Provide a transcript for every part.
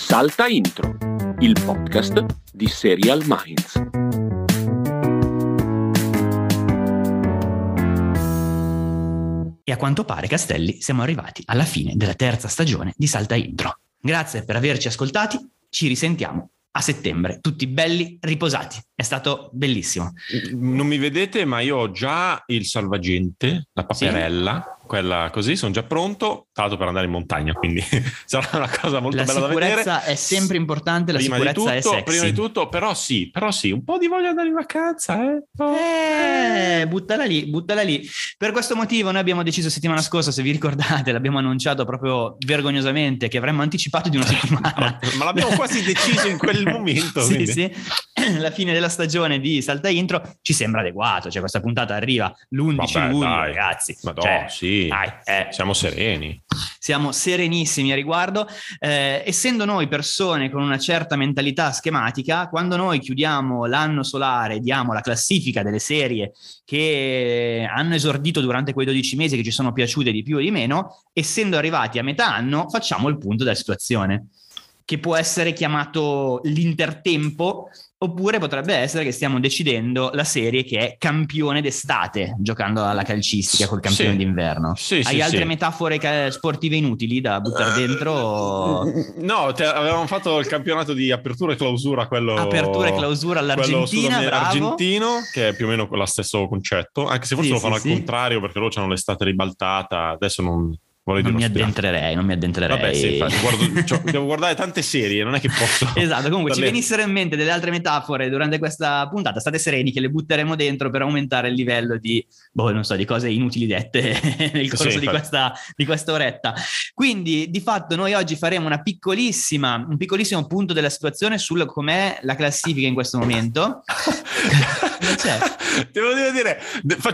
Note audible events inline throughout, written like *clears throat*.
Salta Intro, il podcast di Serial Minds. E a quanto pare, Castelli, siamo arrivati alla fine della terza stagione di Salta Intro. Grazie per averci ascoltati, ci risentiamo a settembre, tutti belli, riposati. È stato bellissimo. Non mi vedete, ma io ho già il salvagente, la paperella, sì? Quella così, sono già pronto, tra l'altro per andare in montagna, quindi *laughs* sarà una cosa molto la bella da vedere. La sicurezza è sempre importante, la prima sicurezza tutto, è sexy. Prima di tutto, però sì, però sì, un po' di voglia di andare in vacanza, eh? Oh. Eh, buttala lì, buttala lì. Per questo motivo noi abbiamo deciso settimana scorsa, se vi ricordate, l'abbiamo annunciato proprio vergognosamente, che avremmo anticipato di una *laughs* settimana. ma l'abbiamo quasi deciso in quel *laughs* momento. sì, quindi. sì. *clears throat* La fine della stagione di Salta Intro ci sembra adeguato, cioè questa puntata arriva l'11 Vabbè, luglio, dai. ragazzi. Ma Cioè, sì, dai, eh. siamo sereni. siamo serenissimi a riguardo. Eh, essendo noi persone con una certa mentalità schematica, quando noi chiudiamo l'anno solare, diamo la classifica delle serie che hanno esordito durante quei 12 mesi che ci sono piaciute di più o di meno, essendo arrivati a metà anno, facciamo il punto della situazione che può essere chiamato l'intertempo, oppure potrebbe essere che stiamo decidendo la serie che è campione d'estate, giocando alla calcistica col campione Sì. d'inverno. Sì, Hai sì, altre sì. metafore ca- sportive inutili da buttare dentro? No, te- avevamo fatto il campionato di apertura e clausura, quello... Apertura e clausura all'Argentina, argentino, che è più o meno lo stesso concetto, anche se forse Sì, lo fanno sì, al sì. contrario perché loro hanno l'estate ribaltata, adesso non vorrei Non mi addentrerei, non mi addentrerei. Vabbè, sì, infatti, guardo- cioè, devo guardare tante serie, non è che posso... *laughs* Esatto, comunque ci venissero in mente delle altre metafore durante questa puntata, state sereni che le butteremo dentro per aumentare il livello di, boh, non so, di cose inutili dette *laughs* nel corso Sì, di, questa, di questa oretta. Quindi, di fatto, noi oggi faremo una piccolissima, un piccolissimo punto della situazione sul com'è la classifica in questo momento. *laughs* Devo dire,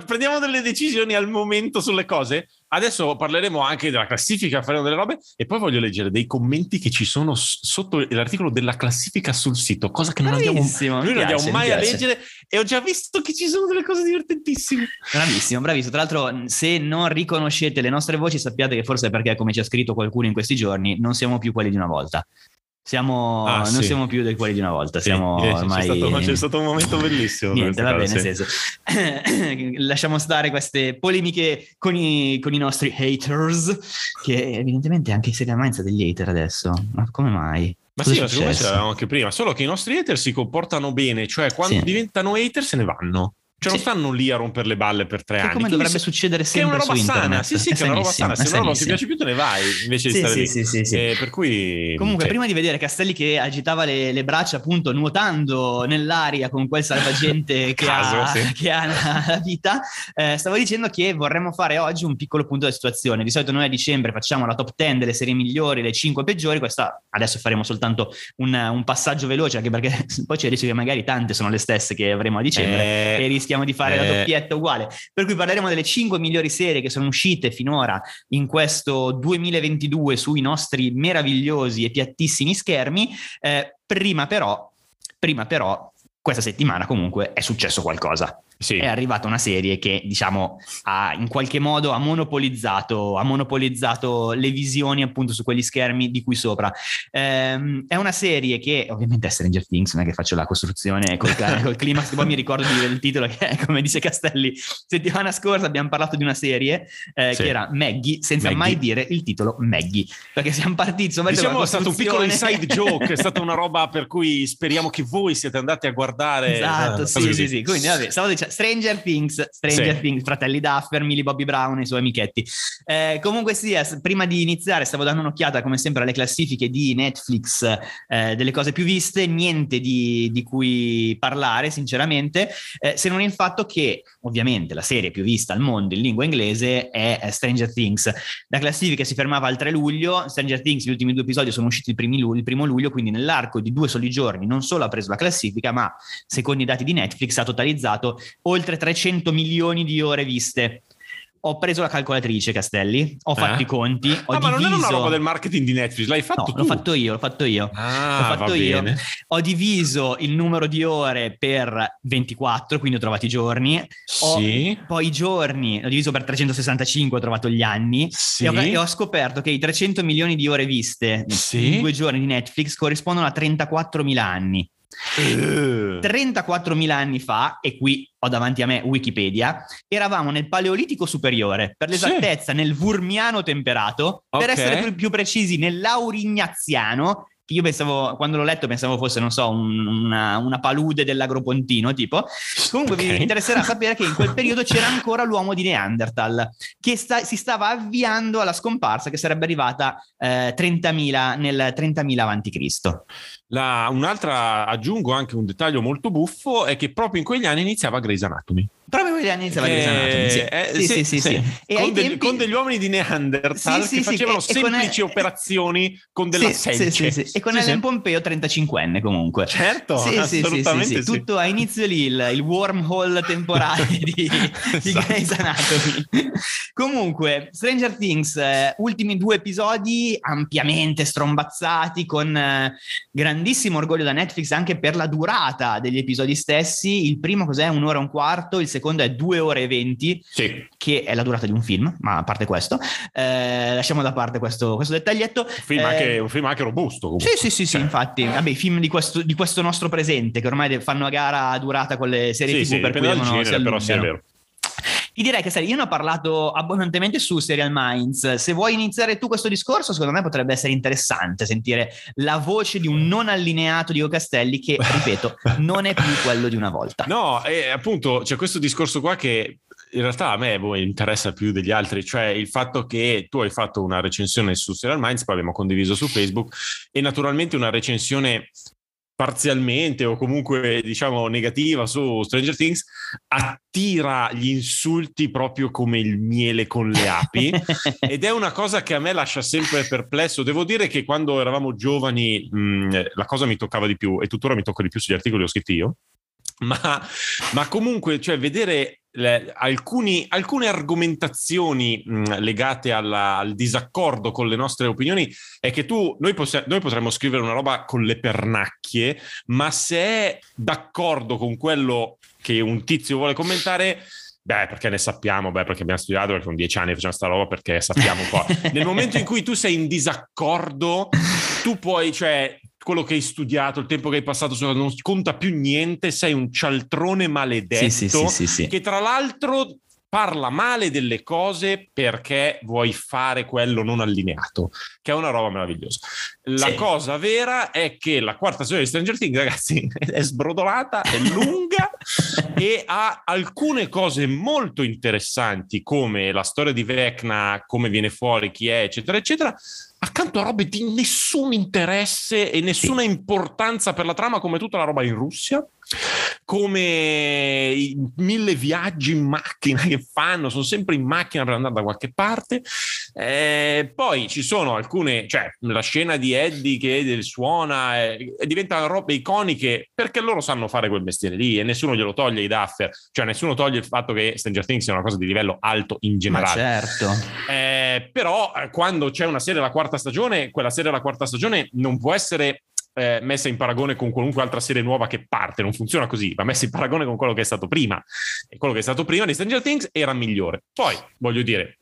prendiamo delle decisioni al momento sulle cose. Adesso parleremo anche della classifica, faremo delle robe e poi voglio leggere dei commenti che ci sono sotto l'articolo della classifica sul sito, cosa che non mi noi non andiamo mai a leggere e ho già visto che ci sono delle cose divertentissime. Bravissimo, bravissimo. Tra l'altro, se non riconoscete le nostre voci, sappiate che forse è perché, come ci ha scritto qualcuno in questi giorni, non siamo più quelli di una volta. Siamo, Ah, non sì. siamo più dei quelli di una volta, siamo Sì, eh, ormai... c'è, stato, c'è stato un momento bellissimo. Niente, va bene, sì. senso. *coughs* Lasciamo stare queste polemiche con i, con i nostri haters, che evidentemente anche Serial Minds ha degli hater adesso. Ma come mai? Ma Cosa sì, ma secondo me ce successo? l'avevamo anche prima, solo che i nostri hater si comportano bene, cioè quando Sì. diventano hater se ne vanno. Cioè non Sì. stanno lì a rompere le balle per tre Che anni. come Quindi dovrebbe se- succedere sempre una roba su sana, internet. sì, sì, È che è una roba sana. Se roba non ti piace più, te ne vai invece di Sì, stare sì, lì. sì, sì. Eh, per cui. Comunque, cioè, prima di vedere Castelli che agitava le, le braccia, appunto, nuotando nell'aria con quel salvagente che, Caso, ha, che ha *laughs* la vita, eh, stavo dicendo che vorremmo fare oggi un piccolo punto della situazione. Di solito noi a dicembre facciamo la top 10 delle serie migliori, le 5 peggiori. Questa adesso faremo soltanto un, un passaggio veloce, anche perché *laughs* poi c'è il rischio che magari tante sono le stesse che avremo a dicembre eh, e rischiamo di fare la eh. doppietta uguale. Per cui parleremo delle 5 migliori serie che sono uscite finora in questo 2022 sui nostri meravigliosi e piattissimi schermi. Eh, prima però, prima però, questa settimana comunque è successo qualcosa. Sì. È arrivata una serie che, diciamo, ha in qualche modo ha monopolizzato, ha monopolizzato le visioni appunto su quegli schermi di qui sopra. Ehm, è una serie che ovviamente è Stranger Things, non è che faccio la costruzione col, *laughs* col climax, che poi mi ricordo di- del titolo che è, come dice Castelli, settimana scorsa abbiamo parlato di una serie eh, Sì. che era Maggie, senza Maggie. mai dire il titolo Maggie, perché siamo partiti, insomma, Diciamo è stato un piccolo inside joke, è stata una roba per cui speriamo che voi siete andati a guardare. Esatto, eh, sì, sì, così. sì. Quindi, vabbè, stavo dicendo Stranger Things, Stranger Sì. Things, fratelli Duffer, Millie Bobby Brown e i suoi amichetti. Eh, comunque sia, s- prima di iniziare stavo dando un'occhiata come sempre alle classifiche di Netflix eh, delle cose più viste, niente di, di cui parlare sinceramente, eh, se non il fatto che ovviamente la serie più vista al mondo in lingua inglese è eh, Stranger Things. La classifica si fermava al 3 luglio, Stranger Things gli ultimi due episodi sono usciti il, primi il primo luglio, quindi nell'arco di due soli giorni non solo ha preso la classifica, ma secondo i dati di Netflix ha totalizzato oltre 300 milioni di ore viste. Ho preso la calcolatrice, Castelli, ho fatto Eh? i conti, ho Ah, ma non era una diviso- roba del marketing di Netflix, l'hai fatto No, tu. l'ho fatto io, l'ho fatto io. Ah, L'ho fatto io. bene. Ho diviso il numero di ore per 24, quindi ho trovato i giorni. Ho- Sì. Poi i giorni, l'ho diviso per 365, ho trovato gli anni. Sì. E, ho, e ho scoperto che i 300 milioni di ore viste Sì. in due giorni di Netflix corrispondono a 34.000 anni. Eh. 34.000 anni fa, e qui ho davanti a me Wikipedia, eravamo nel Paleolitico superiore, per Sì. l'esattezza nel Vurmiano temperato, per Ok. essere più, più precisi nell'Aurignaziano, io pensavo, quando l'ho letto pensavo fosse, non so, un- una, una palude dell'Agropontino, tipo. Comunque Ok. vi interesserà *laughs* sapere che in quel periodo c'era ancora l'uomo di Neanderthal, che sta- si stava avviando alla scomparsa, che sarebbe arrivata eh, 30.000 nel 30.000 avanti Cristo. La- un'altra, aggiungo anche un dettaglio molto buffo, è che proprio in quegli anni iniziava Grey's Anatomy. Proprio quegli anni iniziava Grey's Anatomy, sì. Sì, sì, sì, sì. Con, degli, uomini di Neanderthal Sì, sì, che sì, facevano e- e con- semplici operazioni con della Sì, sì, sì, sì. E con Sì, Ellen sì. Pompeo 35enne comunque. Certo, Sì, sì, sì, sì, assolutamente sì. sì. Tutto a inizio lì il, il wormhole temporale *laughs* di, di Esatto. Grey's Anatomy. Comunque, Stranger Things, eh, ultimi due episodi ampiamente strombazzati con eh, grandissimo orgoglio da Netflix anche per la durata degli episodi stessi. Il primo cos'è? Un'ora e un quarto, il secondo è due ore e venti Sì, che è la durata di un film, ma a parte questo, eh, lasciamo da parte questo, questo dettaglietto. un film, Eh, anche, un film anche robusto. comunque. Sì, sì, sì, sì, Cioè, infatti, vabbè, i film di questo, di questo nostro presente, che ormai fanno a gara a durata con le serie Sì, TV, sì, per cui devono, si genere, però sì, è vero. Ti direi che sai, io ne ho parlato abbondantemente su Serial Minds. Se vuoi iniziare tu questo discorso, secondo me potrebbe essere interessante sentire la voce di un non allineato Dio Castelli, che, *laughs* ripeto, non è più quello di una volta. No, e appunto c'è questo discorso qua che in realtà a me boh, interessa più degli altri, cioè il fatto che tu hai fatto una recensione su Serial Minds, poi abbiamo condiviso su Facebook, e naturalmente una recensione parzialmente o comunque diciamo negativa su Stranger Things attira gli insulti proprio come il miele con le api *laughs* ed è una cosa che a me lascia sempre perplesso. Devo dire che quando eravamo giovani mh, la cosa mi toccava di più e tuttora mi tocca di più sugli articoli che ho scritti io. Ma, ma comunque, cioè, vedere le- alcuni- alcune argomentazioni mh, legate alla- al disaccordo con le nostre opinioni è che tu, noi, possi- noi potremmo scrivere una roba con le pernacchie, ma se è d'accordo con quello che un tizio vuole commentare, Beh, perché ne sappiamo, beh, perché abbiamo studiato, perché con dieci anni facciamo sta roba, perché sappiamo un po'. *laughs* Nel momento in cui tu sei in disaccordo, tu puoi, cioè, quello che hai studiato, il tempo che hai passato, non conta più niente, sei un cialtrone maledetto, Sì, sì, sì, sì, sì. che tra l'altro parla male delle cose perché vuoi fare quello non allineato, che è una roba meravigliosa. La Sì. cosa vera è che la quarta stagione di Stranger Things, ragazzi, *laughs* è sbrodolata, è lunga *laughs* e ha alcune cose molto interessanti come la storia di Vecna, come viene fuori, chi è, eccetera, eccetera, accanto a robe di nessun interesse e nessuna importanza per la trama come tutta la roba in Russia come i mille viaggi in macchina che fanno, sono sempre in macchina per andare da qualche parte. Eh, poi ci sono alcune, cioè la scena di Eddie che suona eh, diventano robe iconiche perché loro sanno fare quel mestiere lì e nessuno glielo toglie i Duffer, cioè nessuno toglie il fatto che Stranger Things sia una cosa di livello alto in Ma generale. certo. Eh, però eh, quando c'è una serie alla quarta stagione, quella serie alla quarta stagione non può essere eh, messa in paragone con qualunque altra serie nuova che parte, non funziona così, va messa in paragone con quello che è stato prima. E quello che è stato prima di Stranger Things era migliore. Poi, voglio dire,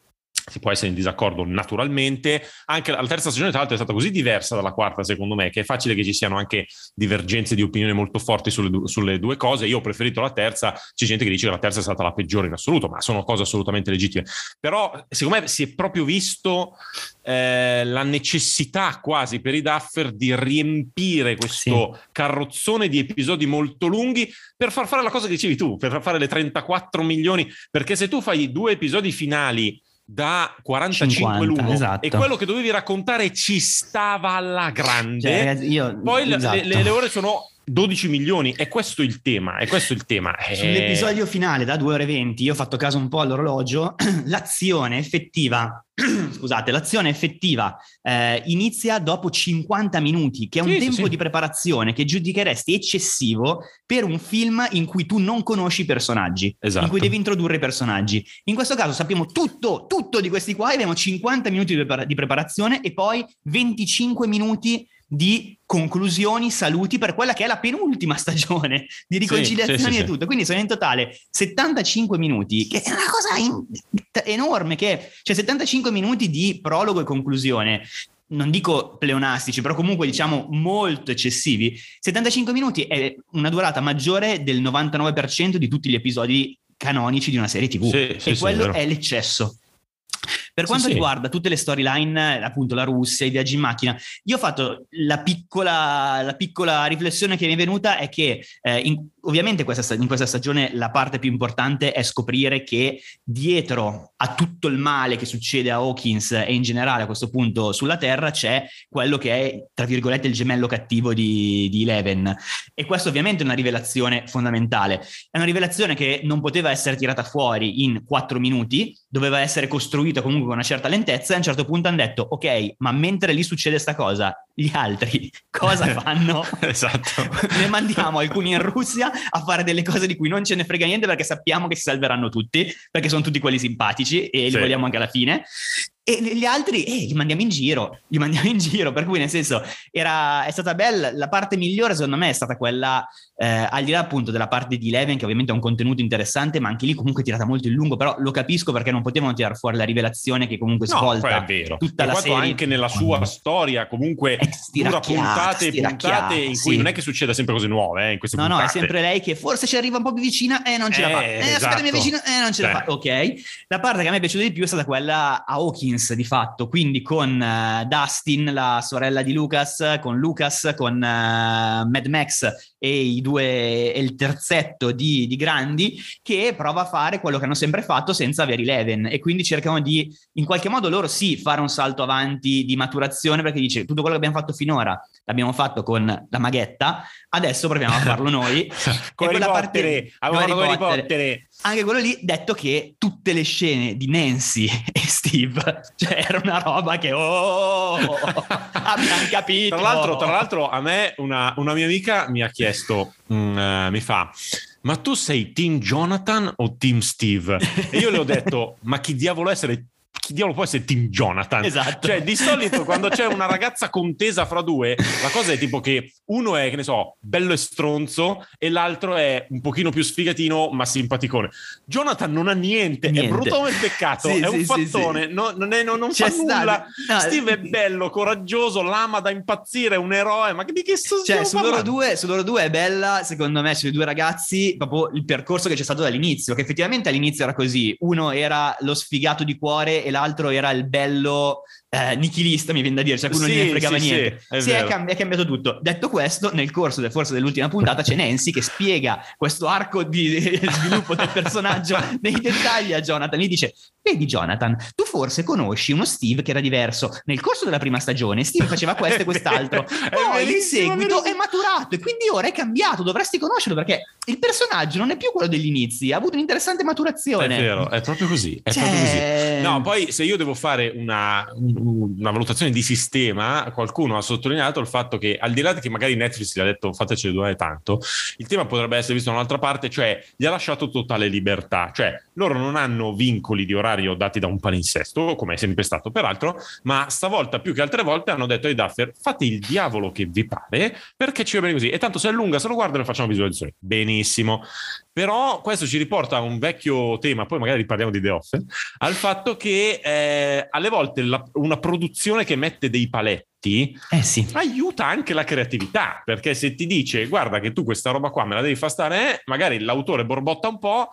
si può essere in disaccordo naturalmente. Anche la terza stagione, tra l'altro, è stata così diversa dalla quarta, secondo me, che è facile che ci siano anche divergenze di opinione molto forti sulle, du- sulle due cose. Io ho preferito la terza, c'è gente che dice che la terza è stata la peggiore in assoluto, ma sono cose assolutamente legittime. Però, secondo me, si è proprio visto eh, la necessità quasi per i Duffer di riempire questo carrozzone di episodi molto lunghi per far fare la cosa che dicevi tu, per far fare le 34 milioni. Perché se tu fai due episodi finali da 45 50, l'uno esatto. e quello che dovevi raccontare ci stava alla grande. Cioè, io, Poi esatto. le, le ore sono 12 milioni, è questo il tema, è questo il tema. Eh... Sull'episodio finale da 2 ore e 20, io ho fatto caso un po' all'orologio, *clears throat* l'azione effettiva, *clears throat* scusate, l'azione effettiva eh, inizia dopo 50 minuti, che è un Sì, tempo sì. di preparazione che giudicheresti eccessivo per un film in cui tu non conosci i personaggi, Esatto. in cui devi introdurre i personaggi. In questo caso sappiamo tutto, tutto di questi qua, abbiamo 50 minuti di, di preparazione e poi 25 minuti di conclusioni, saluti per quella che è la penultima *laughs* stagione di riconciliazioni sì, sì, e tutto. Quindi sono in totale 75 minuti, che è una cosa in- enorme, che cioè 75 minuti di prologo e conclusione. Non dico pleonastici, però comunque diciamo molto eccessivi. 75 minuti è una durata maggiore del 99% di tutti gli episodi canonici di una serie TV. E quello vero. è l'eccesso. Per Sì, quanto sì. riguarda tutte le storyline, appunto la Russia, i viaggi in macchina, io ho fatto la piccola, la piccola riflessione che mi è venuta è che eh, in- ovviamente questa sta- in questa stagione la parte più importante è scoprire che dietro a tutto il male che succede a Hawkins e in generale a questo punto sulla Terra c'è quello che è, tra virgolette, il gemello cattivo di, di Eleven. E questo ovviamente è una rivelazione fondamentale. È una rivelazione che non poteva essere tirata fuori in quattro minuti, doveva essere costruita comunque una certa lentezza. E a un certo punto hanno detto: Ok, ma mentre lì succede sta cosa, gli altri cosa *laughs* fanno? esatto. ne mandiamo alcuni in Russia a fare delle cose di cui non ce ne frega niente perché sappiamo che si salveranno tutti, perché sono tutti quelli simpatici e li Sì. vogliamo anche alla fine. E gli altri, eh, li mandiamo in giro, li mandiamo in giro, per cui nel senso era, è stata bella, la parte migliore secondo me è stata quella, eh, al di là appunto della parte di Eleven che ovviamente ha un contenuto interessante, ma anche lì comunque tirata molto in lungo, però lo capisco perché non potevano tirare fuori la rivelazione che comunque No, svolta quello è vero. tutta E la serie. anche nella sua storia, comunque È dura puntate e puntate in cui sì. non è che succeda sempre cose nuove eh, in queste No, no, puntate. è sempre lei che forse ci arriva un po' più vicina e non ce la Eh, fa. Eh, esatto. aspettami vicino e non ce la Cioè. fa. Ok. La parte che a me è piaciuta di più è stata quella a Hawkins, di fatto, quindi con eh, Dustin, la sorella di Lucas, con Lucas, con eh, Mad Max e i due e il terzetto di, di grandi che prova a fare quello che hanno sempre fatto senza avere Eleven e quindi cercano di in qualche modo loro sì fare un salto avanti di maturazione perché dice tutto quello che abbiamo fatto finora l'abbiamo fatto con la maghetta adesso proviamo a farlo noi *laughs* Con E Harry quella Potter, parte- avevo con Harry Potter. Potter. Anche quello lì detto che tutte le scene di Nancy *laughs* e Steve cioè era una roba che oh abbiamo capito Tra l'altro, tra l'altro, a me una, una mia amica mi ha chiesto, mm, eh, mi fa, ma tu sei team Jonathan o team Steve? E io le ho detto, ma chi diavolo essere chi diavolo può essere Team Jonathan? Esatto. Cioè, di solito quando c'è una ragazza contesa fra due, la cosa è tipo che uno è, che ne so, bello e stronzo e l'altro è un pochino più sfigatino ma simpaticone. Jonathan non ha niente, Niente. è brutto come il peccato, Sì, è sì, un sì, fattone, no- non, è- non- non fa nulla. no, Steve è bello, coraggioso, l'ama da impazzire, è un eroe, ma di che sto Cioè, su loro, due, su loro due è bella, secondo me, sui due ragazzi, proprio il percorso che c'è stato dall'inizio, che effettivamente all'inizio era così. Uno era lo sfigato di cuore e l'altro era il bello eh, nichilista, mi viene da dire, cioè a cui non Sì, gliene fregava sì, niente. sì, è Sì, è, vero. cam- è cambiato tutto. Detto questo, nel corso del, forse dell'ultima puntata c'è Nancy che spiega questo arco di *laughs* sviluppo del personaggio *laughs* nei dettagli a Jonathan. Gli dice, vedi Jonathan, tu forse conosci uno Steve che era diverso. Nel corso della prima stagione Steve faceva *laughs* questo e quest'altro. Poi in seguito è maturato e quindi ora è cambiato, dovresti conoscerlo perché il personaggio non è più quello degli inizi, ha avuto un'interessante maturazione. È vero, è proprio così. È Cioè- proprio così. No, poi se io devo fare una, un- una valutazione di sistema, qualcuno ha sottolineato il fatto che al di là di che magari Netflix gli ha detto fateci durare tanto, il tema potrebbe essere visto da un'altra parte, cioè gli ha lasciato totale libertà, cioè loro non hanno vincoli di orario dati da un palinsesto, come è sempre stato peraltro, ma stavolta più che altre volte hanno detto ai Duffer fate il diavolo che vi pare perché ci va bene così e tanto se allunga se lo guardano e facciamo visualizzazioni. Benissimo. Però questo ci riporta a un vecchio tema, poi magari parliamo di The Office, al fatto che eh, alle volte la- una produzione che mette dei paletti Eh sì. aiuta anche la creatività, perché se ti dice guarda che tu questa roba qua me la devi far stare, eh", magari l'autore borbotta un po',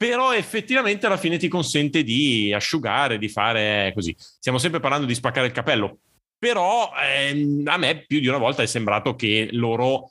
però effettivamente alla fine ti consente di asciugare, di fare così. Stiamo sempre parlando di spaccare il capello, però ehm, a me più di una volta è sembrato che loro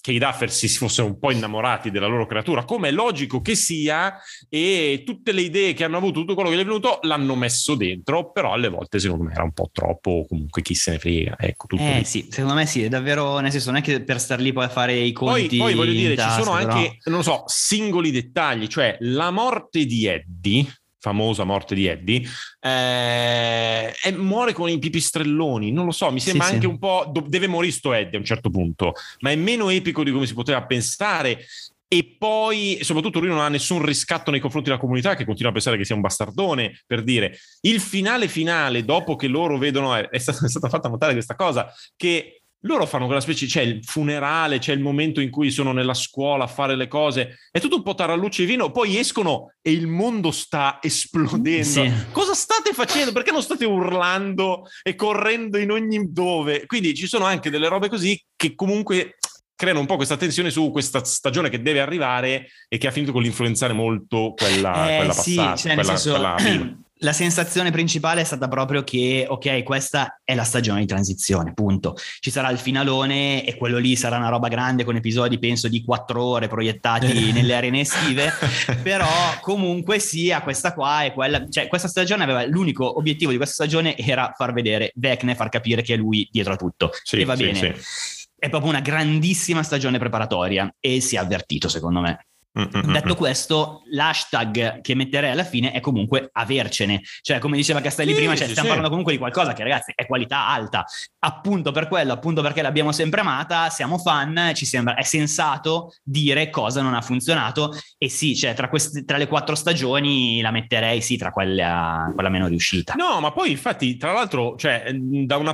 che i Duffer si fossero un po' innamorati della loro creatura, come è logico che sia, e tutte le idee che hanno avuto, tutto quello che gli è venuto, l'hanno messo dentro, però alle volte secondo me era un po' troppo, comunque chi se ne frega, ecco, tutto Eh lì. sì, secondo me sì, è davvero, nel senso non è che per star lì poi a fare i Poi, conti poi voglio dire, ci sono però- anche, non lo so, singoli dettagli, cioè la morte di Eddie, famosa morte di Eddie, eh, e muore con i pipistrelloni, non lo so, mi sembra Sì, anche sì. un po', deve morire sto Eddie a un certo punto, ma è meno epico di come si poteva pensare. E poi, soprattutto, lui non ha nessun riscatto nei confronti della comunità, che continua a pensare che sia un bastardone. Per dire, il finale finale, dopo che loro vedono, è, è stata, è stata fatta notare questa cosa, che loro fanno quella specie, c'è il funerale, c'è il momento in cui sono nella scuola a fare le cose, è tutto un po' tarallucce e vino, poi escono e il mondo sta esplodendo. Sì. Cosa state facendo? Perché non state urlando e correndo in ogni dove? Quindi ci sono anche delle robe così che comunque creano un po' questa tensione su questa stagione che deve arrivare e che ha finito con l'influenzare molto quella, Eh, quella sì, passata. cioè, quella- senso, quella. *clears throat* la sensazione principale è stata proprio che, ok, questa è la stagione di transizione, punto. Ci sarà il finalone e quello lì sarà una roba grande con episodi, penso, di quattro ore proiettati nelle arene estive, *laughs* però comunque sia questa qua è quella, cioè questa stagione aveva l'unico obiettivo di questa stagione era far vedere Vecne, far capire che è lui dietro a tutto. Sì, e va sì, bene. sì. È proprio una grandissima stagione preparatoria e si è avvertito, secondo me. Mm, mm, mm, Detto mm. questo, l'hashtag che metterei alla fine è comunque avercene. Cioè, come diceva Castelli Sì, prima, cioè, sì, stiamo sì. parlando comunque di qualcosa che, ragazzi, è qualità alta. Appunto per quello, appunto perché l'abbiamo sempre amata, siamo fan, ci sembra, è sensato dire cosa non ha funzionato. E sì, cioè, tra, queste, tra le quattro stagioni la metterei, sì, tra quelle a, quella meno riuscita. No, ma poi infatti, tra l'altro, cioè, da una...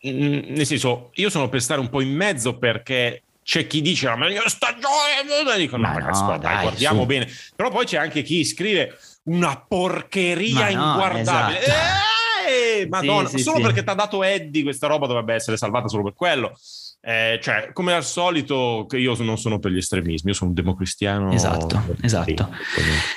mh, nel senso, io sono per stare un po' in mezzo perché c'è chi dice la meglio stagione, e dico no, Ma ragazzi, no, guarda, dai, guardiamo su. bene. Però poi c'è anche chi scrive una porcheria no, inguardabile. esatto. Eh, Madonna, Sì, sì, solo sì. perché ti ha dato Eddie questa roba dovrebbe essere salvata solo per quello. Eh, cioè, come al solito, io non sono per gli estremismi, io sono un democristiano. Esatto, esatto.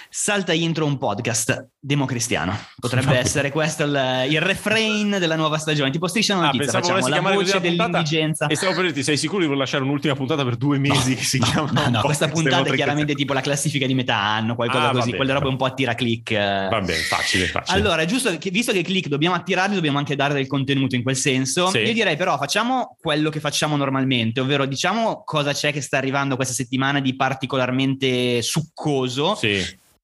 Salta intro un podcast democristiano. Potrebbe Vabbè. essere questo il, il refrain della nuova stagione. Tipo striscia la Ah, notizia, pensavo facciamo la voce dell'indigenza. E stavo per dirti, sei sicuro di voler lasciare un'ultima puntata per due mesi che si no, chiama? no, no, questa puntata è chiaramente tipo la classifica di metà anno, qualcosa Ah, così, bene, quelle robe un po' a tira click. eh. Va bene, facile, facile. Allora, giusto che visto che click dobbiamo attirarli, dobbiamo anche dare del contenuto in quel senso. Sì. Io direi però facciamo quello che facciamo normalmente, ovvero diciamo cosa c'è che sta arrivando questa settimana di particolarmente succoso, Sì,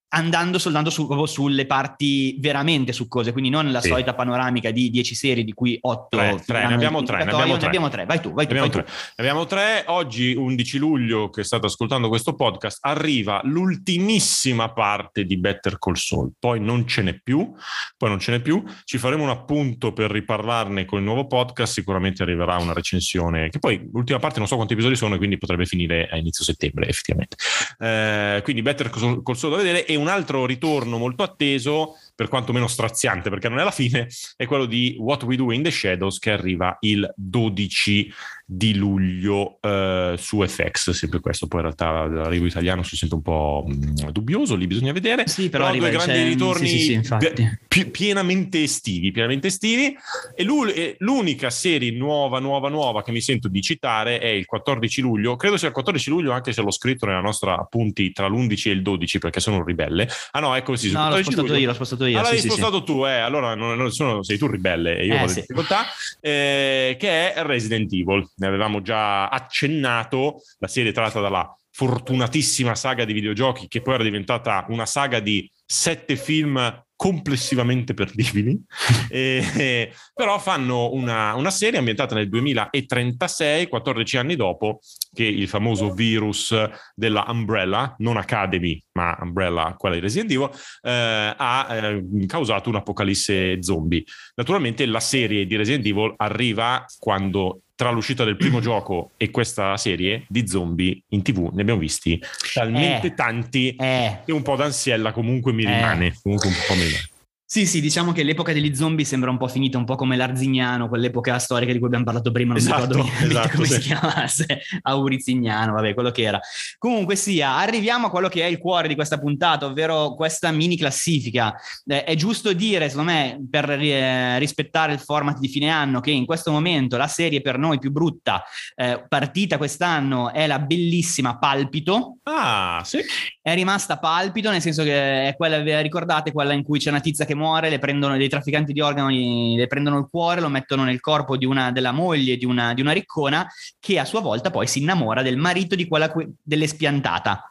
andando soltanto su- proprio sulle parti veramente succose, quindi non la Sì. solita panoramica di 10 serie di cui 8 Tre, tre, ne abbiamo tre, ne abbiamo tre. ne abbiamo tre. Vai tu, vai tu, abbiamo, vai tre. tu. Abbiamo tre. Oggi, 11 luglio, che state ascoltando questo podcast, arriva l'ultimissima parte di Better Call Saul. Poi non ce n'è più, poi non ce n'è più. Ci faremo un appunto per riparlarne con il nuovo podcast. Sicuramente arriverà una recensione, che poi l'ultima parte non so quanti episodi sono, quindi potrebbe finire a inizio settembre, effettivamente. Eh, quindi Better Call Saul da vedere. E un altro ritorno molto atteso, per quanto meno straziante, perché non è la fine, è quello di What We Do in the Shadows, che arriva il 12 di luglio eh, su FX, sempre questo. Poi in realtà l'arrivo italiano sono sempre un po' mh, dubbioso, lì bisogna vedere. Sì, però, due arriva- grandi ritorni sì, sì, sì, pienamente estivi, pienamente estivi. E l'u- l'unica serie nuova, nuova, nuova che mi sento di citare è il 14 luglio. Credo sia il 14 luglio, anche se l'ho scritto nella nostra appunti tra l'11 e il 12, perché sono un ribelle. Ah no, ecco sì, No, l'ho 14 spostato luglio. io, l'ho spostato io. Allora l'hai spostato tu, eh, allora non, non sono- sei tu ribelle e io Eh, ho difficoltà, eh, che è Resident Evil. Ne avevamo già accennato, la serie tratta dalla fortunatissima saga di videogiochi che poi era diventata una saga di sette film complessivamente perdibili, *laughs* eh, però fanno una, una serie ambientata nel 2036, 14 anni dopo che il famoso virus della Umbrella, non Academy, ma Umbrella, quella di Resident Evil, eh, ha eh, causato un'apocalisse zombie. Naturalmente la serie di Resident Evil arriva quando tra l'uscita del primo gioco e questa serie di zombie in tv ne abbiamo visti talmente Eh. tanti Eh, che un po' d'ansiella comunque mi Eh. rimane. Comunque un po' mi rimane. Sì, sì, diciamo che l'epoca degli zombie sembra un po' finita, un po' come l'Arzignano, quell'epoca storica di cui abbiamo parlato prima, non esatto, mi ricordo esatto, come sì. si chiamasse, Aurizignano, vabbè, quello che era. Comunque sia, arriviamo a quello che è il cuore di questa puntata, ovvero questa mini classifica. Eh, è giusto dire, secondo me, per eh, rispettare il format di fine anno, che in questo momento la serie per noi più brutta eh, partita quest'anno è la bellissima Palpito, Ah, sì. È rimasta palpito, nel senso che è quella, ricordate, quella in cui c'è una tizia che muore, le prendono dei trafficanti di organi, le prendono il cuore, lo mettono nel corpo di una, della moglie di una, di una riccona, che a sua volta poi si innamora del marito di quella que- dell'espiantata.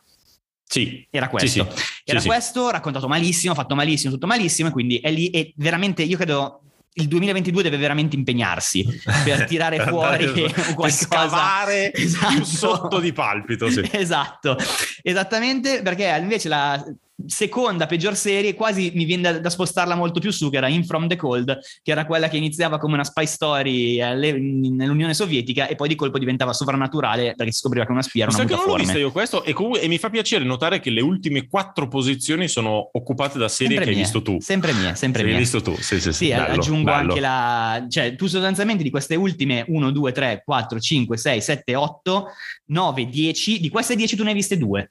Sì. Era questo. Sì, sì. Era Sì, sì. questo, raccontato malissimo, fatto malissimo, tutto malissimo, e quindi è lì e veramente io credo il 2022 deve veramente impegnarsi *laughs* per tirare fuori *laughs* qualcosa. scavare Esatto. più sotto di palpito, sì. *laughs* Esatto, esattamente perché invece la seconda peggior serie quasi mi viene da, da spostarla molto più su che era In From the Cold che era quella che iniziava come una spy story alle- nell'Unione Sovietica e poi di colpo diventava sovrannaturale perché si scopriva che una spia era una che non l'ho mutaforme vista io questo e, comunque, e mi fa piacere notare che le ultime quattro posizioni sono occupate da serie Sempre che hai mie, visto tu. sempre mie, sempre Che hai mie. visto tu, sì, sì, sì. Sì, bello, aggiungo bello. anche la... Cioè, tu sostanzialmente di queste ultime 1, 2, 3, 4, 5, 6, 7, 8, 9, 10, di queste 10 tu ne hai viste due.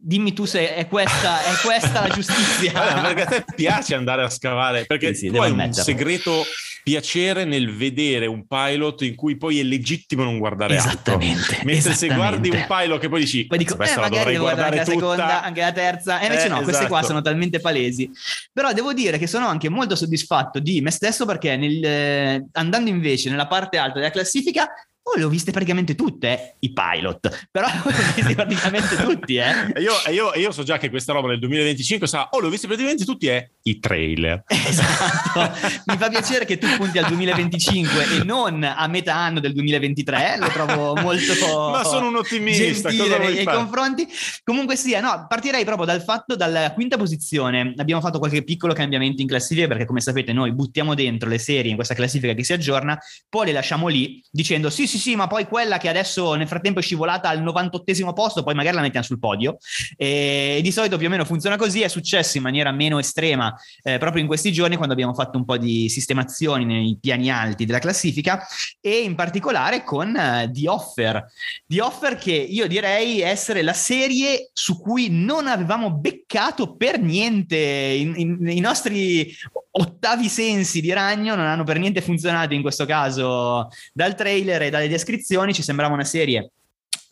Dimmi tu se è questa, è questa la giustizia. Allora, perché a te piace andare a scavare, perché Sì, sì, tu hai un segreto piacere nel vedere un pilot in cui poi è legittimo non guardare altro. Esattamente. Mentre se guardi un esattamente. pilot che poi dici, Poi dico, eh, questa la magari dovrei devo guardare guardare anche la tutta. seconda, anche la terza. E invece Eh, no, queste qua esatto. sono talmente palesi. Però devo dire che sono anche molto soddisfatto di me stesso perché nel- eh, andando invece nella parte alta della classifica, oh, le ho viste praticamente tutte, eh, i pilot. Però *laughs* le ho viste praticamente tutti, eh. Io, io- io so già che questa roba nel 2025 sarà, oh, l'ho visto praticamente tutti, è i trailer. Esatto, mi fa piacere che tu punti al 2025 e non a metà anno del 2023, lo trovo molto *laughs* Ma sono un ottimista, cosa nei vuoi fare? confronti. Comunque sia, no, partirei proprio dal fatto dalla quinta posizione. Abbiamo fatto qualche piccolo cambiamento in classifica perché come sapete noi buttiamo dentro le serie in questa classifica che si aggiorna, poi le lasciamo lì dicendo sì sì sì, ma poi quella che adesso nel frattempo è scivolata al 98 posto, poi magari la mettiamo sul podio. E di solito più o meno funziona così, è successo in maniera meno estrema eh, proprio in questi giorni quando abbiamo fatto un po' di sistemazioni nei piani alti della classifica e in particolare con eh, The Offer. The Offer che io direi essere la serie su cui non avevamo beccato per niente in- in- i nostri ottavi sensi di ragno non hanno per niente funzionato in questo caso dal trailer e dalle descrizioni ci sembrava una serie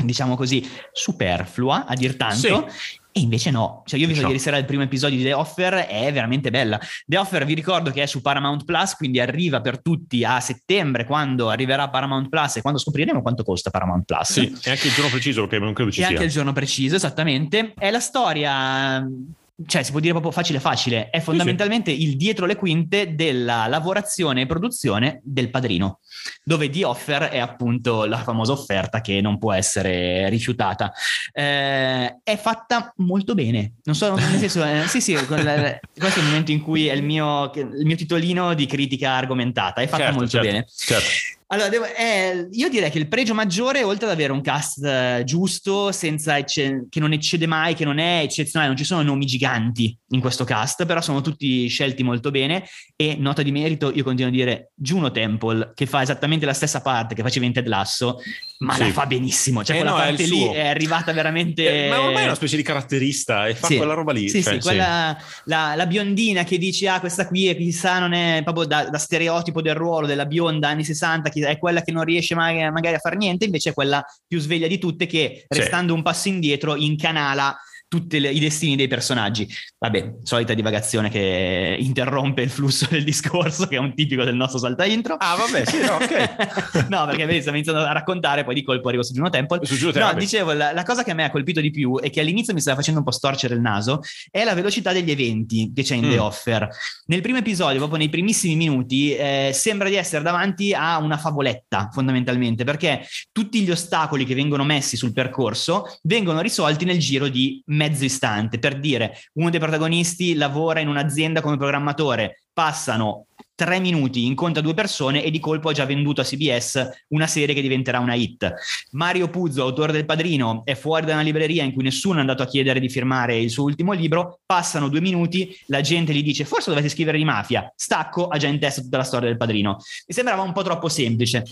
diciamo così superflua a dir tanto e invece no, cioè io ho visto ieri sera il primo episodio di The Offer, è veramente bella. The Offer vi ricordo che è su Paramount Plus, quindi arriva per tutti a settembre quando arriverà Paramount Plus e quando scopriremo quanto costa Paramount Plus. Sì, è anche il giorno preciso perché non credo ci E sia. anche il giorno preciso, esattamente. È la storia, cioè si può dire proprio facile facile, è fondamentalmente il dietro le quinte della lavorazione e produzione del padrino, dove The Offer è appunto la famosa offerta che non può essere rifiutata. Eh, è fatta molto bene, non so, nel senso, eh, sì sì, la- questo è il momento in cui è il mio, il mio titolino di critica argomentata, è fatta Certo, molto certo, bene. certo. Allora, devo- eh, io direi che il pregio maggiore, oltre ad avere un cast eh, giusto, senza ecce- che non eccede mai, che non è eccezionale, non ci sono nomi giganti in questo cast, però sono tutti scelti molto bene. E nota di merito, io continuo a dire Juno Temple, che fa esattamente la stessa parte che faceva in Ted Lasso, ma Sì. la fa benissimo. Cioè, Eh quella no, è parte il lì suo. è arrivata veramente. Eh, ma ormai è una specie di caratterista e fa Sì, quella roba lì. Sì, cioè, sì, quella, La, la biondina che dice, ah, questa qui è chissà, non è proprio da, da stereotipo del ruolo della bionda anni 60, chi- è quella che non riesce mai, magari a fare niente, invece è quella più sveglia di tutte che, Sì. restando un passo indietro, incanala tutti i destini dei personaggi. Vabbè, solita divagazione che interrompe il flusso del discorso, che è un tipico del nostro salta intro. Ah, vabbè, sì, no, ok. *laughs* no, perché vedi, stiamo iniziando a raccontare, poi di colpo arrivo su Juno Temple. Su Juno No, Temple. dicevo, la, la cosa che a me ha colpito di più e che all'inizio mi stava facendo un po' storcere il naso è la velocità degli eventi che c'è in Mm. The Offer. Nel primo episodio, proprio nei primissimi minuti, eh, sembra di essere davanti a una favoletta, fondamentalmente, perché tutti gli ostacoli che vengono messi sul percorso vengono risolti nel giro di mezzo istante. Per dire, uno dei protagonisti lavora in un'azienda come programmatore, passano tre minuti incontra due persone e di colpo ha già venduto a CBS una serie che diventerà una hit. Mario Puzzo, autore del Padrino, è fuori da una libreria in cui nessuno è andato a chiedere di firmare il suo ultimo libro, passano due minuti, la gente gli dice forse dovete scrivere di mafia, stacco, ha già in testa tutta la storia del Padrino. Mi sembrava un po' troppo semplice.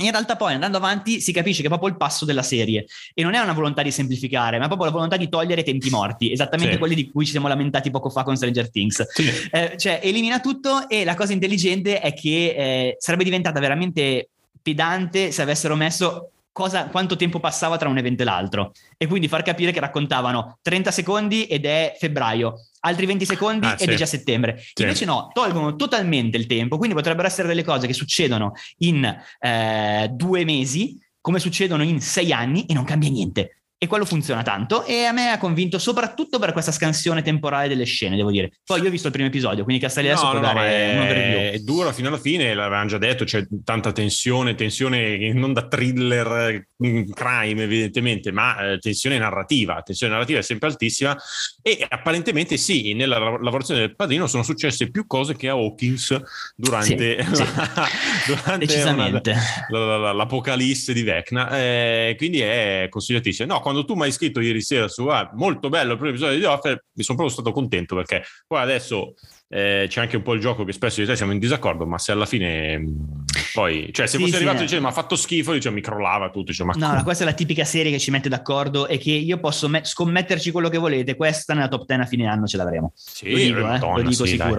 In realtà poi andando avanti si capisce che è proprio il passo della serie e non è una volontà di semplificare, ma è proprio la volontà di togliere tempi morti, esattamente Sì. quelli di cui ci siamo lamentati poco fa con Stranger Things. Sì. Eh, cioè elimina tutto e la cosa intelligente è che eh, sarebbe diventata veramente pedante se avessero messo cosa, quanto tempo passava tra un evento e l'altro e quindi far capire che raccontavano 30 secondi ed è febbraio altri 20 secondi Ah, ed sì. è già settembre Sì. invece no, tolgono totalmente il tempo quindi potrebbero essere delle cose che succedono in eh, due mesi come succedono in sei anni e non cambia niente e quello funziona tanto e a me ha convinto soprattutto per questa scansione temporale delle scene, devo dire. Poi io ho visto il primo episodio, quindi Castelli adesso può dare un overview. è, è dura fino alla fine, l'avevamo già detto, c'è tanta tensione, tensione non da thriller mm, crime evidentemente, ma eh, tensione narrativa, tensione narrativa è sempre altissima e apparentemente sì, nella lav- lavorazione del padrino sono successe più cose che a Hawkins durante, Sì, *laughs* sì. la- durante Decisamente. una- la- la- l'apocalisse di Vecna, eh, quindi è consigliatissimo. No, quando tu mi hai scritto ieri sera su ah, molto bello il primo episodio di Offer, mi sono proprio stato contento perché poi adesso eh, c'è anche un po' il gioco che spesso e te siamo in disaccordo, ma se alla fine mh, poi, cioè se Sì, fosse sì, arrivato e eh. diceva ma ha fatto schifo, dice, mi crollava tutto, dice, ma No, come? questa è la tipica serie che ci mette d'accordo e che io posso me- scommetterci quello che volete. Questa nella top 10 a fine anno ce l'avremo. Sì, lo dico, eh, lo dico sì, dai.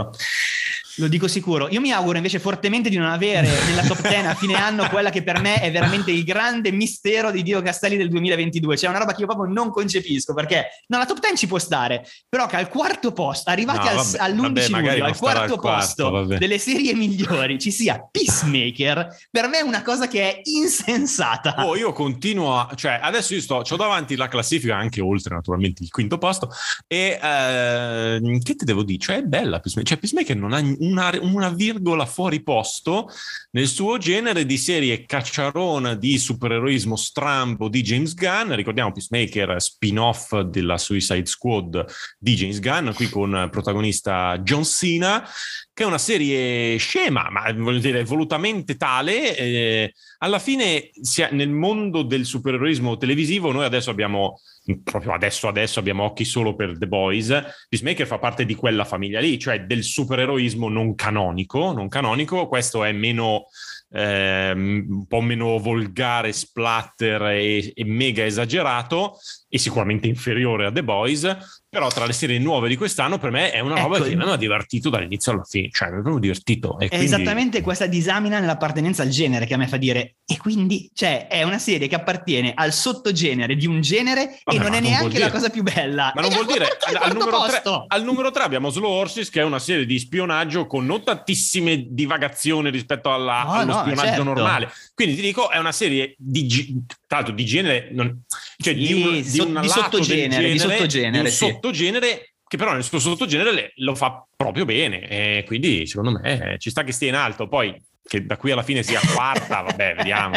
Lo dico sicuro. Io mi auguro invece fortemente di non avere nella top 10 a fine anno quella che per me è veramente il grande mistero di Dio Castelli del 2022. Cioè una roba che io proprio non concepisco perché no, la top 10 ci può stare, però che al quarto posto, arrivati No, al- vabbè, all'11 vabbè, luglio, al quarto al quarto, posto vabbè. delle serie migliori ci sia Peacemaker, per me è una cosa che è insensata. Oh, io continuo a, cioè adesso io sto, ho davanti la classifica anche oltre naturalmente il quinto posto e eh, che ti devo dire? Cioè è bella Peacemaker, cioè Peacemaker non ha una, una virgola fuori posto nel suo genere di serie cacciarona di supereroismo strambo di James Gunn, ricordiamo Peacemaker spin-off della Suicide Squad di James Gunn, qui con protagonista John Cena, che è una serie scema, ma voglio dire volutamente tale, eh, alla fine nel mondo del supereroismo televisivo noi adesso abbiamo proprio adesso adesso abbiamo occhi solo per The Boys Peacemaker fa parte di quella famiglia lì cioè del supereroismo non canonico non canonico questo è meno ehm, un po' meno volgare splatter e, e mega esagerato e sicuramente inferiore a The Boys però tra le serie nuove di quest'anno per me è una roba Ecco. che mi ha divertito dall'inizio alla fine cioè mi è proprio divertito È quindi- esattamente questa disamina nell'appartenenza al genere che a me fa dire e quindi cioè è una serie che appartiene al sottogenere di un genere Vabbè, e non è non neanche la cosa più bella Ma non E vuol dire *laughs* al al, numero tre, al numero 3 abbiamo Slow Horses che è una serie di spionaggio con non tantissime divagazioni rispetto alla- No, allo no, spionaggio certo. normale. Quindi ti dico, è una serie di, tra l'altro di genere, non- cioè di, un, di so- un di del sottogenere, di genere, sottogenere, un sì. sottogenere che però nel suo sottogenere lo fa proprio bene e quindi secondo me eh, ci sta che stia in alto poi che da qui alla fine sia *laughs* quarta vabbè vediamo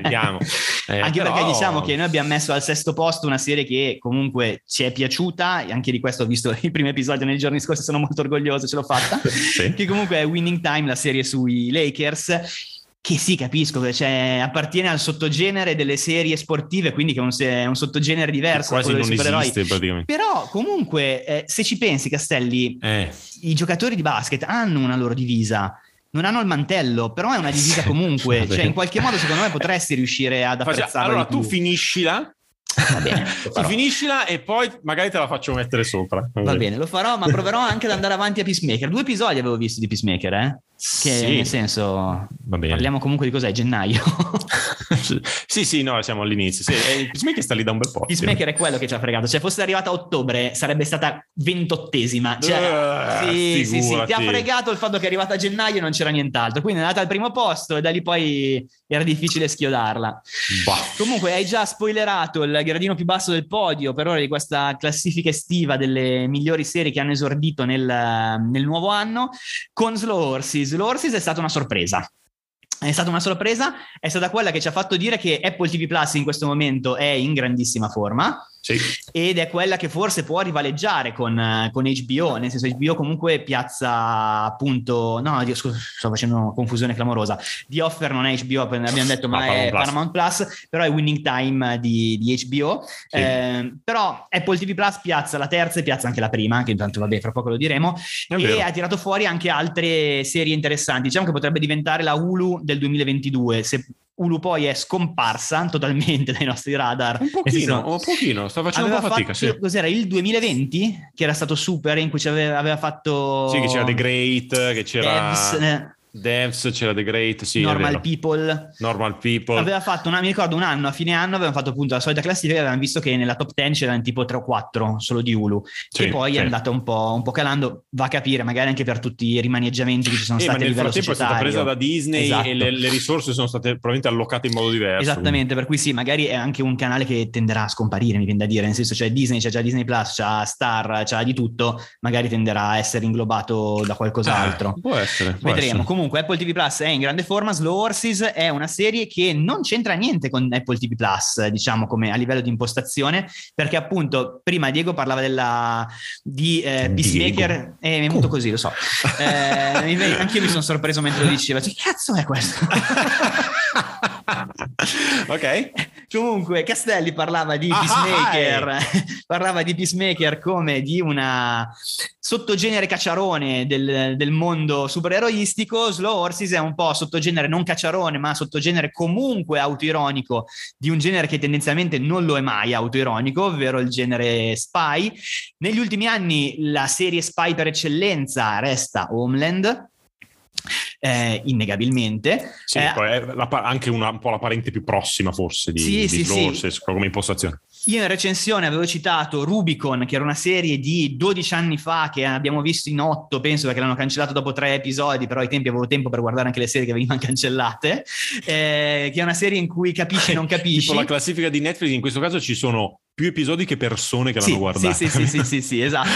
vediamo Eh, Anche però- perché diciamo che noi abbiamo messo al sesto posto una serie che comunque ci è piaciuta, e anche di questo ho visto *laughs* il primo episodio nei giorni scorsi, sono molto orgoglioso, ce l'ho fatta, *laughs* Sì. che comunque è Winning Time, la serie sui Lakers, che sì, capisco, che cioè, appartiene al sottogenere delle serie sportive, quindi che è un, è un sottogenere diverso da quasi quello non esiste praticamente Però comunque, eh, se ci pensi, Castelli, eh. i giocatori di basket hanno una loro divisa. Non hanno il mantello, però è una divisa comunque. Cioè, in qualche modo, secondo me, potresti riuscire ad apprezzarla. allora tu finiscila Va bene, *laughs* tu finiscila e poi magari te la faccio mettere sopra Va bene, lo farò, ma proverò anche ad andare avanti a Peacemaker. Due episodi avevo visto di Peacemaker, eh? Che Sì. nel senso, parliamo comunque di cos'è? Gennaio. *laughs* sì sì no siamo all'inizio sì, e il Peacemaker sta lì da un bel po' Peacemaker è quello che ci ha fregato. Cioè, fosse arrivata a ottobre, sarebbe stata ventottesima. Cioè, Eh, sì, sì, sì, ti ha fregato il fatto che è arrivata a gennaio e non c'era nient'altro. Quindi è andata al primo posto e da lì poi era difficile schiodarla. Bah. Comunque hai già spoilerato il gradino più basso del podio per ora di questa classifica estiva delle migliori serie che hanno esordito nel, nel nuovo anno con Slow Horses. Slow Horses è stata una sorpresa. È stata una sorpresa, è stata quella che ci ha fatto dire che Apple TV Plus in questo momento è in grandissima forma. Sì. ed è quella che forse può rivaleggiare con, con HBO, nel senso HBO comunque piazza appunto, no, scusa, sto facendo una confusione clamorosa, The Offer non è HBO, abbiamo detto, ma, Ma è Paramount Paramount Plus, però è Winning Time di, di HBO, Sì. Eh, però Apple TV Plus piazza la terza e piazza anche la prima, che intanto vabbè, fra poco lo diremo, È e vero. ha tirato fuori anche altre serie interessanti. Diciamo che potrebbe diventare la Hulu del 2022, se Hulu poi è scomparsa *laughs* totalmente dai nostri radar. Un senso, pochino, un pochino, sta facendo un aveva po' fatica, fatto, sì. cos'era il 2020 che era stato super in cui ci aveva, aveva fatto Sì, che c'era The Great, che c'era Devs, eh, Devs, c'era The Great, sì, Normal. People Normal People. aveva fatto una, mi ricordo un anno a fine anno avevamo fatto appunto la solita classifica e avevamo visto che nella top 10 c'erano tipo 3 o 4 solo di Hulu Sì, e poi sì. è andata un po', un po' calando va a capire magari anche per tutti i rimaneggiamenti che ci sono Eh, stati a nel livello frattempo è stata societario presa da Disney Esatto. e le, le risorse sono state probabilmente allocate in modo diverso. Esattamente, per cui sì, magari è anche un canale che tenderà a scomparire, mi viene da dire, nel senso c'è Disney, c'è già Disney Plus, c'è Star, c'è di tutto, magari tenderà a essere inglobato da qualcos'altro. Ah, può essere. può Vedremo. essere. Comunque, Apple TV Plus è in grande forma. Slow Horses è una serie che non c'entra niente con Apple TV Plus, diciamo come a livello di impostazione, perché appunto prima Diego parlava della di eh. Peacemaker. E mi è venuto così, lo so. Eh, anche io mi sono sorpreso mentre lo diceva. Cioè, che cazzo è questo? *laughs* ok. Comunque, Castelli parlava di Ah, Peacemaker, *laughs* parlava di Peacemaker come di una sottogenere cacciarone del, del mondo supereroistico. Slow Horses è un po' sottogenere non cacciarone, ma sottogenere comunque autoironico di un genere che tendenzialmente non lo è mai autoironico, ovvero il genere spy. Negli ultimi anni la serie spy per eccellenza resta Homeland. Eh, innegabilmente Sì, Eh, la anche una, un po' la parente più prossima forse di, Sì, di sì, Slow sì. Horses, come impostazione. Io in recensione avevo citato Rubicon, che era una serie di 12 anni fa che abbiamo visto in 8, penso perché l'hanno cancellato dopo tre episodi, però ai tempi avevo tempo per guardare anche le serie che venivano *laughs* cancellate, eh, che è una serie in cui capisci e non capisci. *laughs* Tipo la classifica di Netflix, in questo caso ci sono più episodi che persone che Sì, l'hanno guardata. Sì, sì, sì, sì, sì, sì, *laughs* esatto.